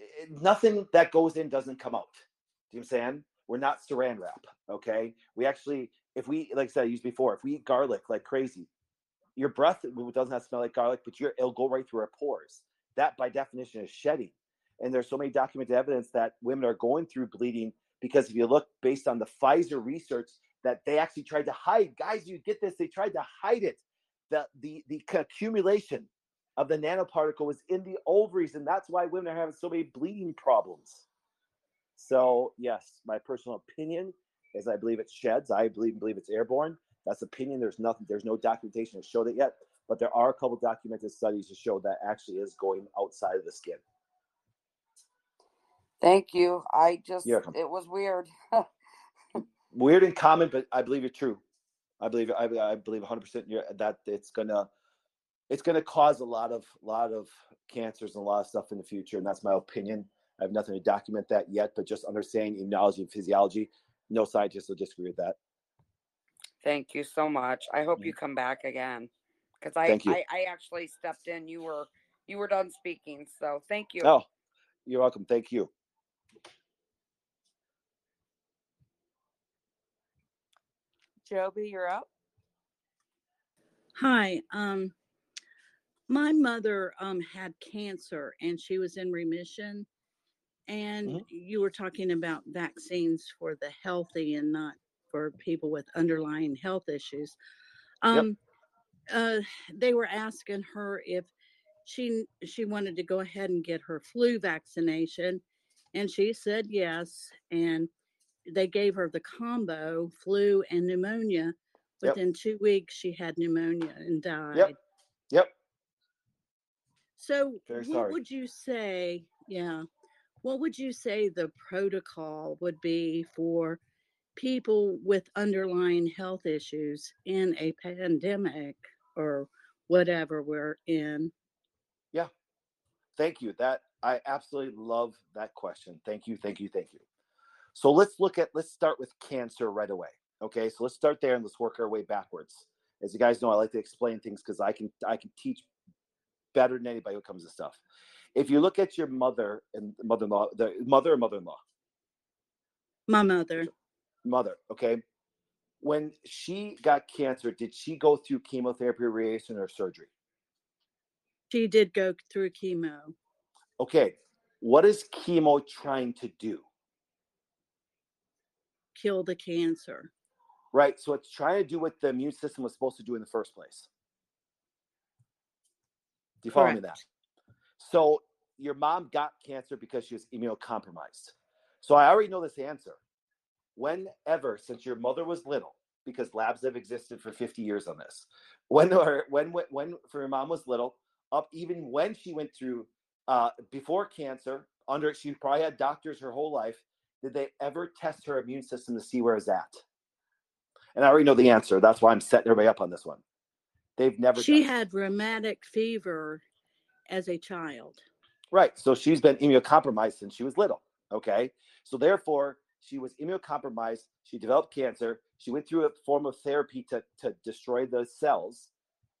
Eh, nothing that goes in doesn't come out. Do you understand? We're not saran wrap. Okay. We actually, if we, like I said, I used before, if we eat garlic like crazy, your breath doesn't have to smell like garlic, but your, it'll go right through our pores. That by definition is shedding. And there's so many documented evidence that women are going through bleeding because if you look based on the Pfizer research that they actually tried to hide, guys, you get this, they tried to hide it. The the the accumulation of the nanoparticle was in the ovaries, and that's why women are having so many bleeding problems. So yes, my personal opinion is I believe it sheds. I believe believe it's airborne. That's opinion. There's nothing. There's no documentation to show that yet, but there are a couple documented studies to show that actually is going outside of the skin. Thank you. I just it was weird. weird and common, but I believe it's true. I believe I, I believe 100 percent that it's gonna it's gonna cause a lot of lot of cancers and a lot of stuff in the future, and that's my opinion. I have nothing to document that yet, but just understanding immunology and physiology, no scientist will disagree with that. Thank you so much. I hope you mm. come back again because I, I I actually stepped in. You were you were done speaking, so thank you. Oh, you're welcome. Thank you. Joby, you're up. Hi. Um, my mother um had cancer and she was in remission. And mm-hmm. you were talking about vaccines for the healthy and not for people with underlying health issues. Um, yep. uh, they were asking her if she she wanted to go ahead and get her flu vaccination, and she said yes. And they gave her the combo flu and pneumonia. Within yep. two weeks, she had pneumonia and died. Yep. Yep. So, Very what sorry. would you say? Yeah. What would you say the protocol would be for people with underlying health issues in a pandemic or whatever we're in? Yeah. Thank you. That I absolutely love that question. Thank you. Thank you. Thank you. So let's look at let's start with cancer right away. Okay, so let's start there and let's work our way backwards. As you guys know, I like to explain things because I can I can teach better than anybody who comes to stuff. If you look at your mother and mother-in-law, the mother or mother-in-law, my mother, mother. Okay, when she got cancer, did she go through chemotherapy, radiation, or surgery? She did go through chemo. Okay, what is chemo trying to do? Kill the cancer. Right. So it's trying to do what the immune system was supposed to do in the first place. Do you follow Correct. me that? So your mom got cancer because she was immunocompromised. So I already know this answer. Whenever, since your mother was little, because labs have existed for 50 years on this, when or when when for your mom was little, up even when she went through uh, before cancer, under she probably had doctors her whole life. Did they ever test her immune system to see where it's at? And I already know the answer. That's why I'm setting everybody up on this one. They've never. She had rheumatic fever as a child. Right. So she's been immunocompromised since she was little. Okay. So therefore, she was immunocompromised. She developed cancer. She went through a form of therapy to, to destroy those cells.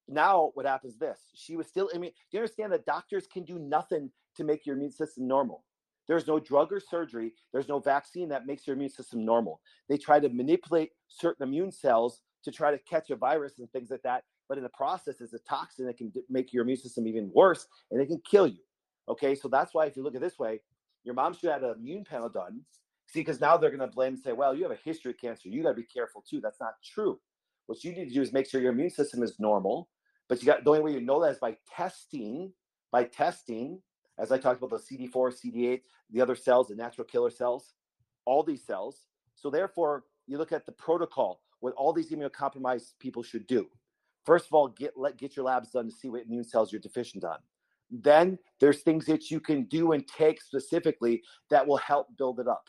Now, what happens this? She was still immune. Do you understand that doctors can do nothing to make your immune system normal? There's no drug or surgery. There's no vaccine that makes your immune system normal. They try to manipulate certain immune cells to try to catch a virus and things like that. But in the process, it's a toxin that can make your immune system even worse and it can kill you. Okay, so that's why if you look at this way, your mom should have an immune panel done. See, because now they're going to blame and say, well, you have a history of cancer. You got to be careful too. That's not true. What you need to do is make sure your immune system is normal. But you got the only way you know that is by testing, by testing, as I talked about the CD4, CD8, the other cells, the natural killer cells, all these cells. So therefore, you look at the protocol, what all these immunocompromised people should do. First of all, get let get your labs done to see what immune cells you're deficient on then there's things that you can do and take specifically that will help build it up.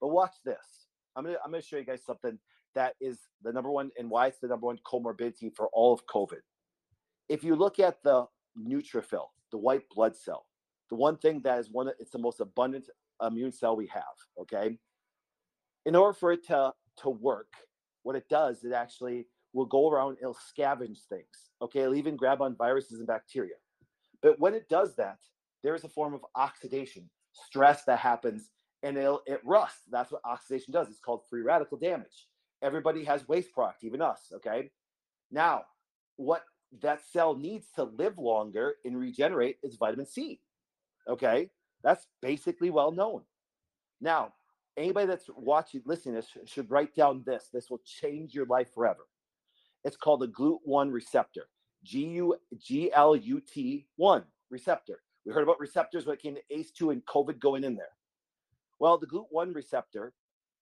But watch this. I'm gonna I'm gonna show you guys something that is the number one and why it's the number one comorbidity for all of COVID. If you look at the neutrophil, the white blood cell, the one thing that is one of it's the most abundant immune cell we have. Okay, in order for it to to work, what it does, it actually will go around. and It'll scavenge things. Okay, it'll even grab on viruses and bacteria. But when it does that, there is a form of oxidation, stress that happens, and it'll, it rusts. That's what oxidation does. It's called free radical damage. Everybody has waste product, even us. Okay. Now, what that cell needs to live longer and regenerate is vitamin C. Okay. That's basically well known. Now, anybody that's watching, listening this should write down this. This will change your life forever. It's called the GLUT1 receptor. G U G L U T 1 receptor. We heard about receptors when it came to ACE2 and COVID going in there. Well, the GLUT1 receptor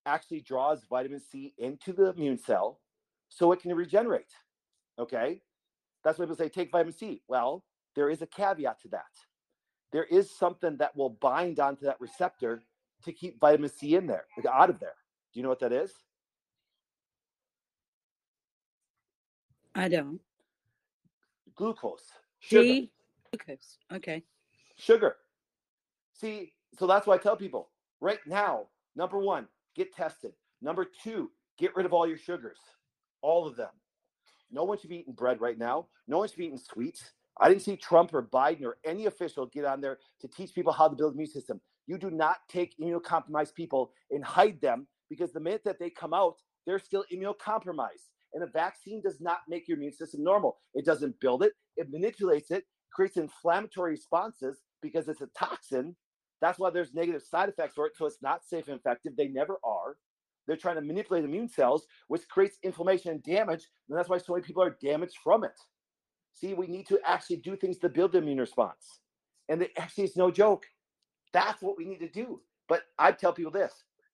actually draws vitamin C into the immune cell so it can regenerate. Okay? That's why people say take vitamin C. Well, there is a caveat to that. There is something that will bind onto that receptor to keep vitamin C in there, out of there. Do you know what that is? I don't glucose. Sugar. Glucose. Okay. Sugar. See, so that's why I tell people right now, number one, get tested. Number two, get rid of all your sugars, all of them. No one should be eating bread right now. No one should be eating sweets. I didn't see Trump or Biden or any official get on there to teach people how to build immune system. You do not take immunocompromised people and hide them because the minute that they come out, they're still immunocompromised. And a vaccine does not make your immune system normal. It doesn't build it, it manipulates it, creates inflammatory responses because it's a toxin. That's why there's negative side effects for it. So it's not safe and effective. They never are. They're trying to manipulate immune cells, which creates inflammation and damage. And that's why so many people are damaged from it. See, we need to actually do things to build the immune response. And it actually is no joke. That's what we need to do. But I tell people this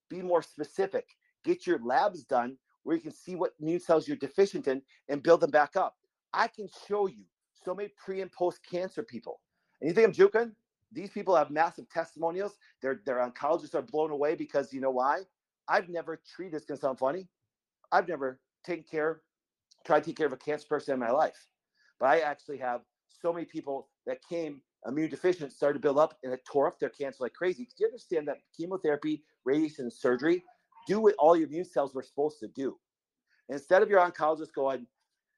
be more specific. Get your labs done where you can see what immune cells you're deficient in and build them back up. I can show you so many pre and post cancer people. And you think I'm joking? These people have massive testimonials. Their their oncologists are blown away because you know why? I've never treated. It's gonna sound funny. I've never taken care, tried to take care of a cancer person in my life, but I actually have so many people that came immune deficient, started to build up, and it tore up their cancer like crazy. Do you understand that chemotherapy, radiation, and surgery do what all your immune cells were supposed to do. Instead of your oncologist going,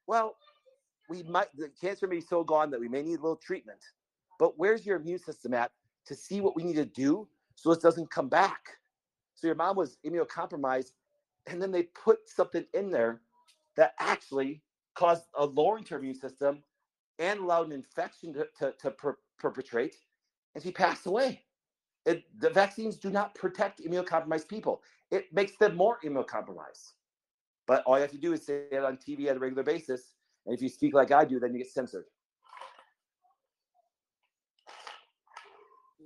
well, we might the cancer may be so gone that we may need a little treatment, but where's your immune system at to see what we need to do so it doesn't come back? So your mom was immunocompromised, and then they put something in there that actually caused a lowering to her immune system and allowed an infection to, to, to per- perpetrate, and she passed away. It, the vaccines do not protect immunocompromised people. It makes them more immunocompromised. But all you have to do is say it on TV at a regular basis. And if you speak like I do, then you get censored.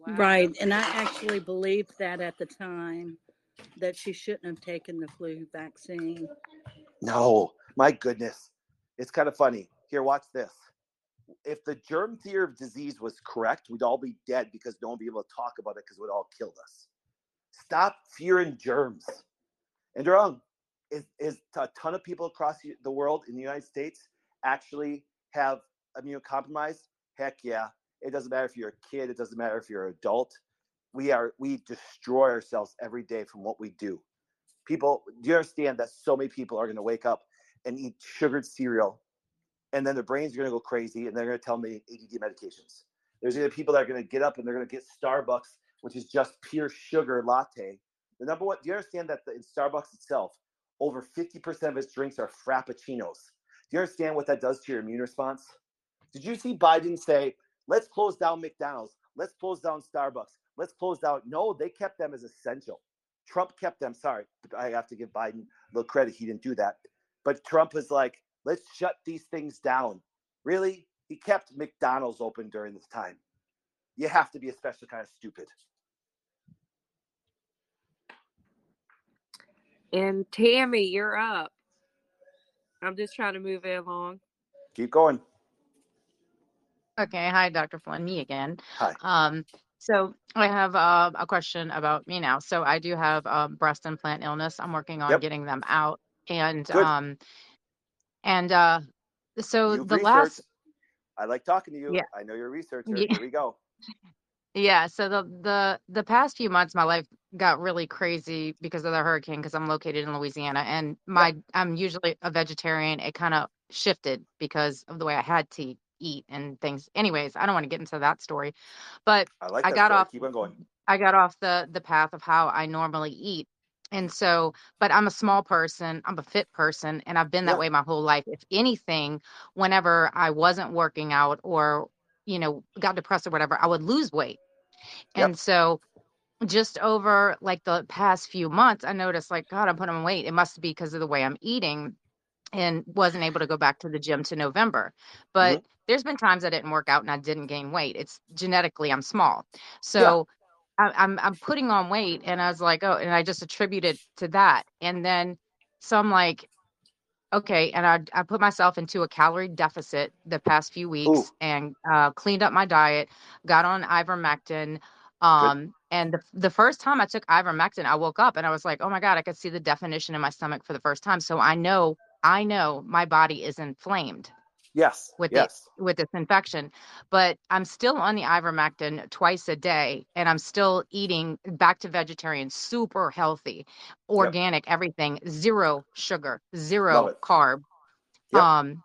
Wow. Right. And I actually believed that at the time that she shouldn't have taken the flu vaccine. No, my goodness. It's kind of funny. Here, watch this. If the germ theory of disease was correct, we'd all be dead because no one would be able to talk about it because it would all kill us. Stop fearing germs. And wrong. Is, is a ton of people across the world in the United States actually have immunocompromised? Heck yeah. It doesn't matter if you're a kid, it doesn't matter if you're an adult. We are we destroy ourselves every day from what we do. People, do you understand that so many people are going to wake up and eat sugared cereal and then their brains are going to go crazy and they're going to tell me ADD medications. There's be people that are going to get up and they're going to get Starbucks, which is just pure sugar latte. The number one, do you understand that the, in Starbucks itself, over 50% of its drinks are frappuccinos? Do you understand what that does to your immune response? Did you see Biden say, let's close down McDonald's, let's close down Starbucks, let's close down? No, they kept them as essential. Trump kept them. Sorry, I have to give Biden a little credit. He didn't do that. But Trump was like, let's shut these things down. Really? He kept McDonald's open during this time. You have to be a special kind of stupid. And Tammy, you're up. I'm just trying to move it along. Keep going. Okay. Hi, Dr. Flynn. Me again. Hi. Um, so I have uh, a question about me now. So I do have um, breast implant illness. I'm working on Yep. getting them out, and Good. um, and uh, so You've the researched. last I like talking to you. yeah I know you're a researcher. yeah Here we go. yeah. So the the the past few months, my life got really crazy because of the hurricane. Because I'm located in Louisiana, and my I'm usually a vegetarian. It kind of shifted because of the way I had to eat and things. Anyways, I don't want to get into that story, but I like I got story. off Keep on going. I got off the the path of how I normally eat. And so, but I'm a small person, I'm a fit person, and I've been that way my whole life. If anything, whenever I wasn't working out or, you know, got depressed or whatever, I would lose weight. Yep. And so, just over like the past few months, I noticed like, God, I'm putting on weight. It must be because of the way I'm eating and wasn't able to go back to the gym to November. But Mhm. there's been times I didn't work out and I didn't gain weight. It's genetically I'm small. Yeah. So I, I'm I'm putting on weight and I was like, oh, and I just attributed to that. And then so I'm like, okay, and I I put myself into a calorie deficit the past few Ooh, weeks and uh, cleaned up my diet, got on ivermectin. good. Um, and the the first time I took ivermectin, I woke up and I was like, oh my God, I could see the definition in my stomach for the first time. So I know I know my body is inflamed Yes. with Yes. with this infection but i'm still on the ivermectin twice a day and i'm still eating back to vegetarian super healthy Yep. organic everything zero sugar zero carb Yep. um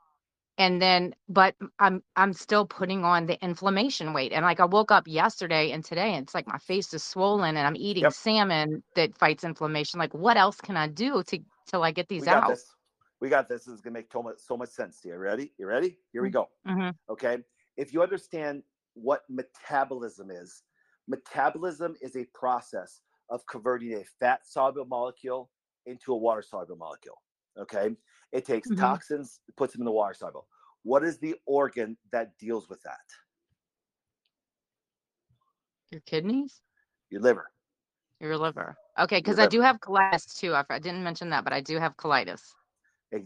and then but i'm i'm still putting on the inflammation weight and like i woke up yesterday and today and it's like my face is swollen and i'm eating Yep. salmon that fights inflammation like what else can i do to till i get these out this. We got this. This is gonna make so much, so much sense to you. Ready? You ready? Here we go. mm-hmm. Okay. If you understand what metabolism is, metabolism is a process of converting a fat soluble molecule into a water soluble molecule. Okay. It takes Mm-hmm. toxins, puts them in the water soluble. What is the organ that deals with that? your kidneys Your liver. Your liver. Okay, because I do have colitis too. I, I didn't mention that, but I do have colitis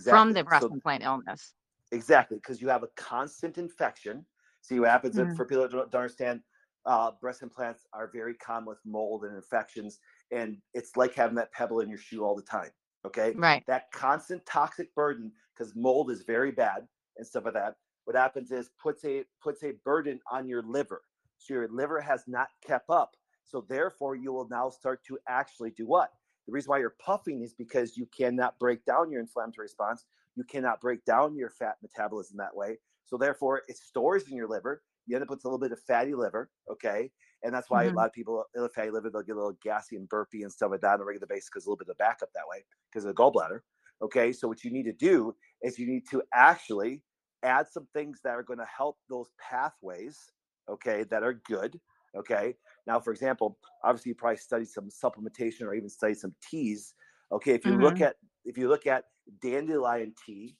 from Exactly. the breast So implant illness. Exactly, because you have a constant infection. See what happens Mhm. for people that don't, don't understand. Uh, breast implants are very common with mold and infections, and it's like having that pebble in your shoe all the time. Okay, Right. that constant toxic burden, because mold is very bad and stuff like that. What happens is puts a puts a burden on your liver, so your liver has not kept up. So therefore, you will now start to actually do what? The reason why you're puffing is because you cannot break down your inflammatory response you cannot break down your fat metabolism that way. So therefore, it stores in your liver. You end up with a little bit of fatty liver, okay? And that's why Mhm. a lot of people a fatty liver, they'll get a little gassy and burpy and stuff like that on a regular basis because a little bit of backup that way because of the gallbladder. Okay, so what you need to do is you need to actually add some things that are going to help those pathways, okay, that are good. Okay, Now, for example, obviously you probably study some supplementation or even study some teas. Okay, if you mm-hmm. look at if you look at dandelion tea,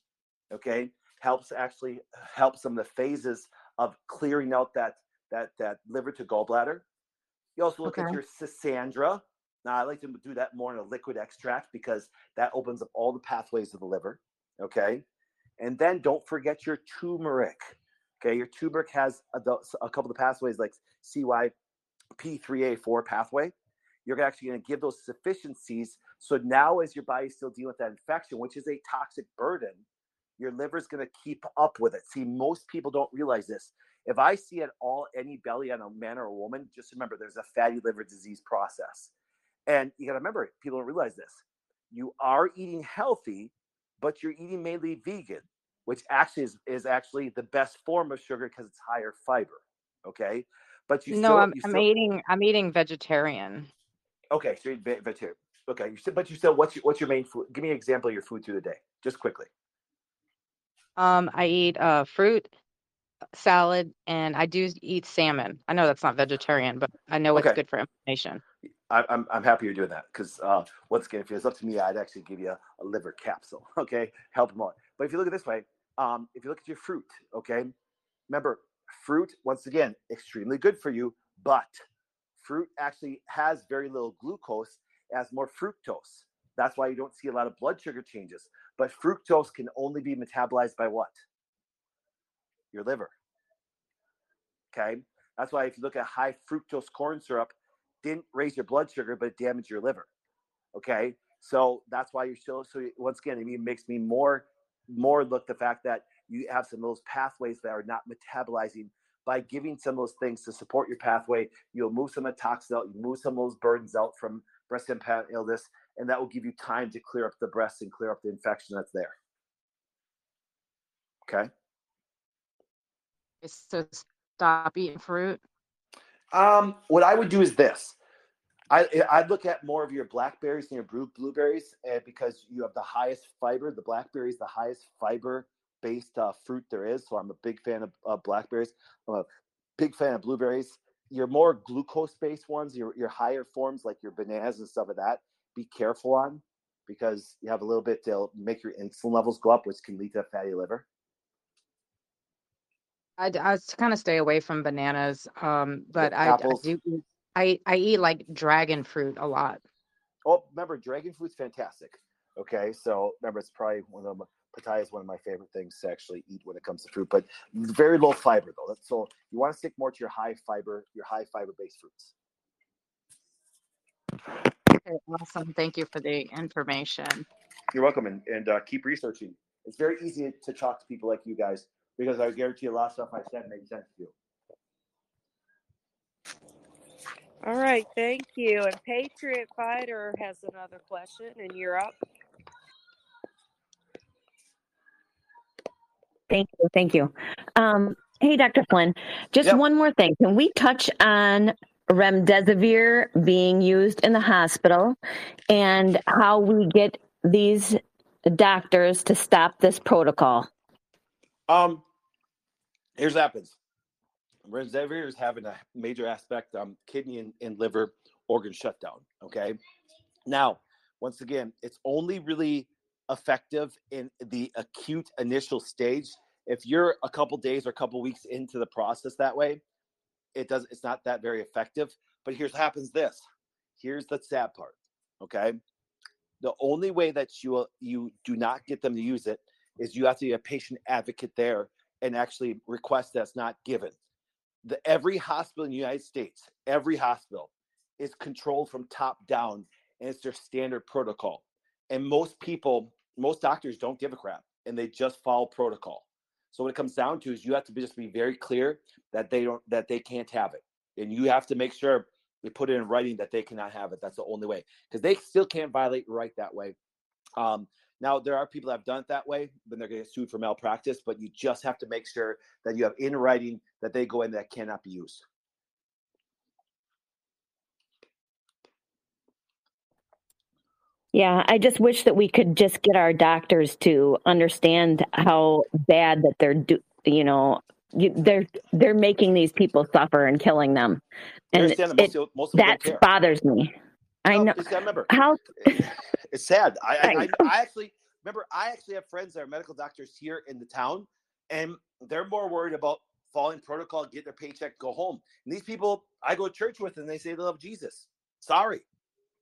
okay, helps actually help some of the phases of clearing out that that that liver to gallbladder. You also look okay. at your schisandra. Now I like to do that more in a liquid extract because that opens up all the pathways of the liver. Okay, and then don't forget your turmeric. Okay, your turmeric has a, a couple of pathways like CYP3A4 pathway. You're actually going to give those sufficiencies. So now, as your body's still dealing with that infection, which is a toxic burden, your liver's going to keep up with it. See, most people don't realize this. If I see at all any belly on a man or a woman, just remember there's a fatty liver disease process. And you got to remember, people don't realize this. You are eating healthy, but you're eating mainly vegan, which actually is, is actually the best form of sugar because it's higher fiber. Okay. But you no, still, I'm, you I'm still, eating, I'm eating vegetarian. Okay. So you're vegetarian. Okay. You still, but you still, what's your, what's your main food? Give me an example of your food through the day, just quickly. Um, I eat uh fruit, salad, and I do eat salmon. I know that's not vegetarian, but I know it's Okay. good for inflammation. I, I'm I'm happy you're doing that because uh, once again, if it was up to me, I'd actually give you a, a liver capsule. Okay, help them out. But if you look at this way, um, if you look at your fruit, okay, remember fruit once again extremely good for you, but fruit actually has very little glucose, as more fructose. That's why you don't see a lot of blood sugar changes. But fructose can only be metabolized by what? Your liver. Okay. That's why if you look at high fructose corn syrup, didn't raise your blood sugar, but it damaged your liver. Okay. So that's why you're still so once again, it makes me more more look the fact that you have some of those pathways that are not metabolizing by giving some of those things to support your pathway, you'll move some of the toxins out, you move some of those burdens out from breast implant illness, and that will give you time to clear up the breast and clear up the infection that's there. Okay. So stop eating fruit. Um, what I would do is this. I I'd look at more of your blackberries and your blue blueberries, and because you have the highest fiber, the blackberry is the highest fiber based uh, fruit there is. So I'm a big fan of uh, blackberries. I'm a big fan of blueberries. Your more glucose based ones, your your higher forms like your bananas and stuff like that, be careful on because you have a little bit they'll make your insulin levels go up, which can lead to a fatty liver. I, I kind of stay away from bananas, um, but I, I do I I eat like dragon fruit a lot. Oh, remember, dragon fruit's fantastic. Okay, so remember, it's probably one of them. Pitaya is one of my favorite things to actually eat when it comes to fruit, but very low fiber though. So you want to stick more to your high fiber, your high fiber based fruits. Okay, awesome. Thank you for the information. You're welcome, and, and uh, keep researching. It's very easy to talk to people like you guys because I guarantee a lot of stuff I said makes sense to you. All right, thank you. And Patriot Fighter has another question, and you're up. Thank you. Thank you. Um, hey, Dr. Flynn, just Yep. one more thing. Can we touch on remdesivir being used in the hospital and how we get these doctors to stop this protocol? Um, here's what happens. Remdesivir is having a major aspect um kidney and, and liver organ shutdown. Okay. Now, once again, it's only really effective in the acute initial stage. If you're a couple days or a couple weeks into the process that way, it does it's not that very effective. But here's what happens this. Here's the sad part. Okay. The only way that you you do not get them to use it is you have to be a patient advocate there and actually request that's not given. The every hospital in the United States, every hospital is controlled from top down and it's their standard protocol. And most people, most doctors don't give a crap and they just follow protocol. So what it comes down to is you have to be, just be very clear that they don't that they can't have it. And you have to make sure they put it in writing that they cannot have it. That's the only way. Because they still can't violate right that way. Um, now there are people that have done it that way when they're going to get sued for malpractice, but you just have to make sure that you have in writing that they go in that cannot be used. Yeah, I just wish that we could just get our doctors to understand how bad that they're do, you know, you, they're they're making these people suffer and killing them, and that it, most, most that bothers me. I know. Just remember how. it's sad. I, I, I, I actually remember. I actually have friends that are medical doctors here in the town, and they're more worried about following protocol, get their paycheck, go home. And these people I go to church with, and they say they love Jesus. Sorry,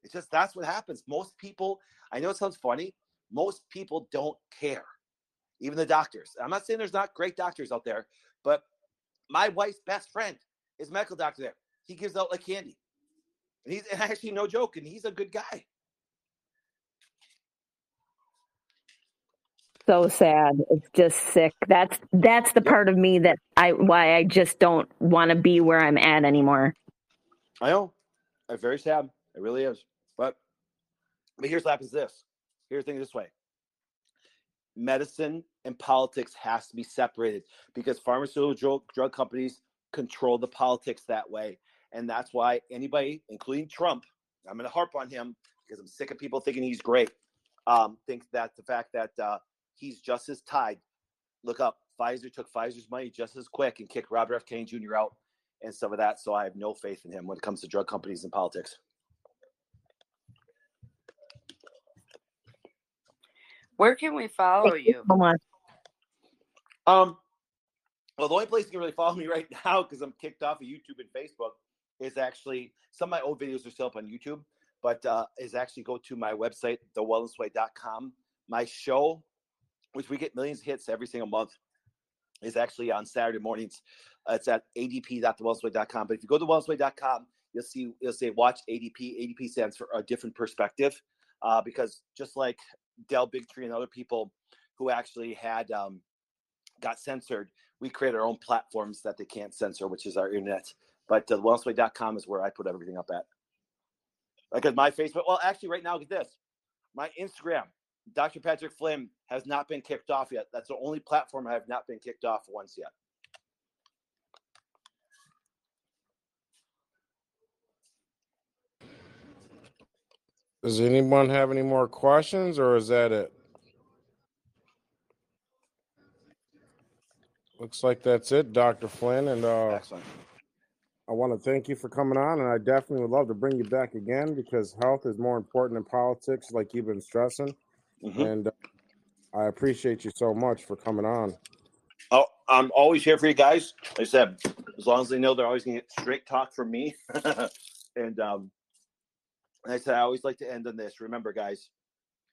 it's just that's what happens. Most people. I know it sounds funny. Most people don't care. Even the doctors. I'm not saying there's not great doctors out there, but my wife's best friend is medical doctor there. He gives out like candy. And he's actually no joke, and he's a good guy. So sad. It's just sick. That's that's the part of me that I why I just don't want to be where I'm at anymore. I know. I'm very sad. It really is. But but here's what happens this. Here's the thing this way. Medicine and politics has to be separated because pharmaceutical drug, companies control the politics that way. And that's why anybody, including Trump, I'm going to harp on him because I'm sick of people thinking he's great. Um, think that the fact that uh, he's just as tied. Look up, Pfizer took Pfizer's money just as quick and kicked Robert F. Kennedy Jr. out and some of that. So I have no faith in him when it comes to drug companies and politics. Where can we follow you? Um, well, the only place you can really follow me right now, because I'm kicked off of YouTube and Facebook, is actually some of my old videos are still up on YouTube, but uh, is actually go to my website, thewellnessway.com. My show, which we get millions of hits every single month, is actually on Saturday mornings. Uh, it's at adp.thewellnessway.com. But if you go to thewellnessway.com, you'll see you'll say watch ADP. ADP stands for a different perspective, uh, because just like Del Bigtree and other people who actually had um, got censored, we create our own platforms that they can't censor, which is our internet. But uh, wellnessway.com is where I put everything up at. Because my Facebook, well, actually, right now, get this my Instagram, Dr. Patrick Flynn, has not been kicked off yet. That's the only platform I have not been kicked off once yet. Does anyone have any more questions or is that it? Looks like that's it, Dr. Flynn. And uh, Excellent. I want to thank you for coming on. And I definitely would love to bring you back again because health is more important than politics, like you've been stressing. Mm-hmm. And uh, I appreciate you so much for coming on. Oh, I'm always here for you guys. Like I said, as long as they know they're always going to get straight talk from me. and um, and I said, I always like to end on this. Remember, guys,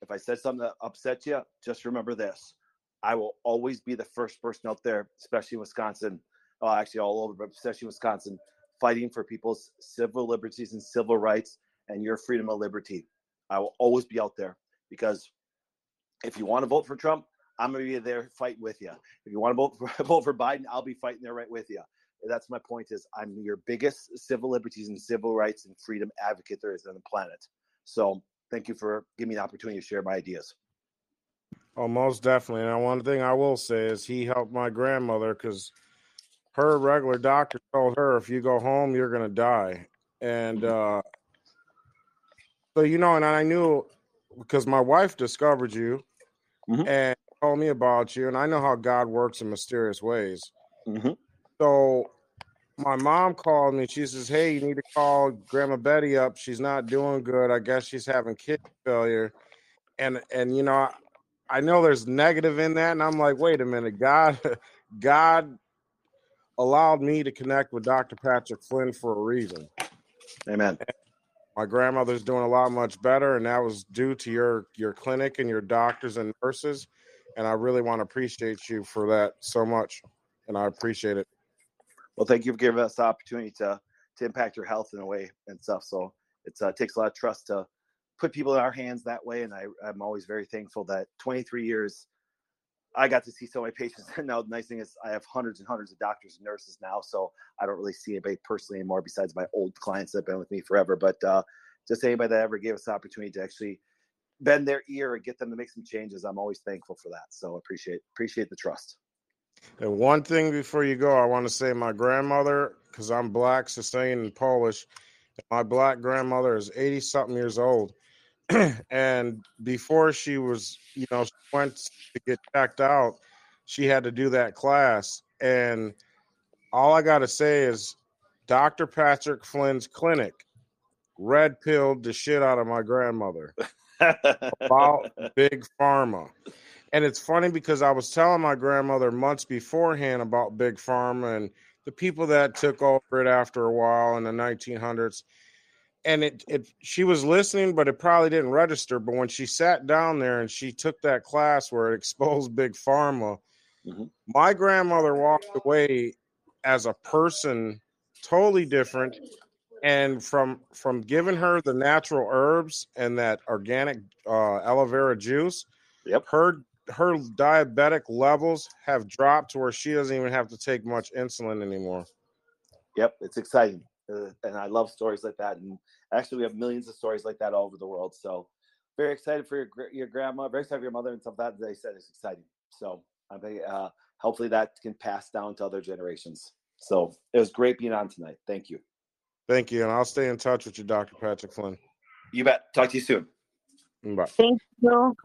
if I said something that upsets you, just remember this. I will always be the first person out there, especially in Wisconsin, uh, actually all over, but especially in Wisconsin, fighting for people's civil liberties and civil rights and your freedom of liberty. I will always be out there because if you want to vote for Trump, I'm going to be there fighting with you. If you want to vote for, vote for Biden, I'll be fighting there right with you that's my point is i'm your biggest civil liberties and civil rights and freedom advocate there is on the planet so thank you for giving me the opportunity to share my ideas oh most definitely and one thing i will say is he helped my grandmother because her regular doctor told her if you go home you're going to die and mm-hmm. uh so you know and i knew because my wife discovered you mm-hmm. and told me about you and i know how god works in mysterious ways mm-hmm. So my mom called me. She says, "Hey, you need to call Grandma Betty up. She's not doing good. I guess she's having kidney failure." And and you know, I, I know there's negative in that, and I'm like, wait a minute, God, God allowed me to connect with Dr. Patrick Flynn for a reason. Amen. And my grandmother's doing a lot much better, and that was due to your your clinic and your doctors and nurses. And I really want to appreciate you for that so much, and I appreciate it. Well, thank you for giving us the opportunity to to impact your health in a way and stuff. So it uh, takes a lot of trust to put people in our hands that way, and I, I'm always very thankful that 23 years I got to see so many patients. And now the nice thing is I have hundreds and hundreds of doctors and nurses now, so I don't really see anybody personally anymore besides my old clients that have been with me forever. But uh, just anybody that ever gave us the opportunity to actually bend their ear and get them to make some changes, I'm always thankful for that. So appreciate appreciate the trust. And one thing before you go, I want to say my grandmother, because I'm black, Sicilian, and Polish. My black grandmother is 80 something years old. and before she was, you know, she went to get checked out, she had to do that class. And all I got to say is Dr. Patrick Flynn's clinic red pilled the shit out of my grandmother about big pharma. And it's funny because I was telling my grandmother months beforehand about big pharma and the people that took over it after a while in the 1900s. And it, it, she was listening, but it probably didn't register. But when she sat down there and she took that class where it exposed big pharma, mm-hmm. my grandmother walked away as a person totally different and from from giving her the natural herbs and that organic uh, aloe vera juice, yep, her her diabetic levels have dropped to where she doesn't even have to take much insulin anymore. Yep, it's exciting, uh, and I love stories like that. And actually, we have millions of stories like that all over the world. So, very excited for your your grandma, very excited for your mother, and stuff that they said is exciting. So, I think uh, hopefully that can pass down to other generations. So, it was great being on tonight. Thank you. Thank you, and I'll stay in touch with you, Dr. Patrick Flynn. You bet. Talk to you soon. Bye. Thank you.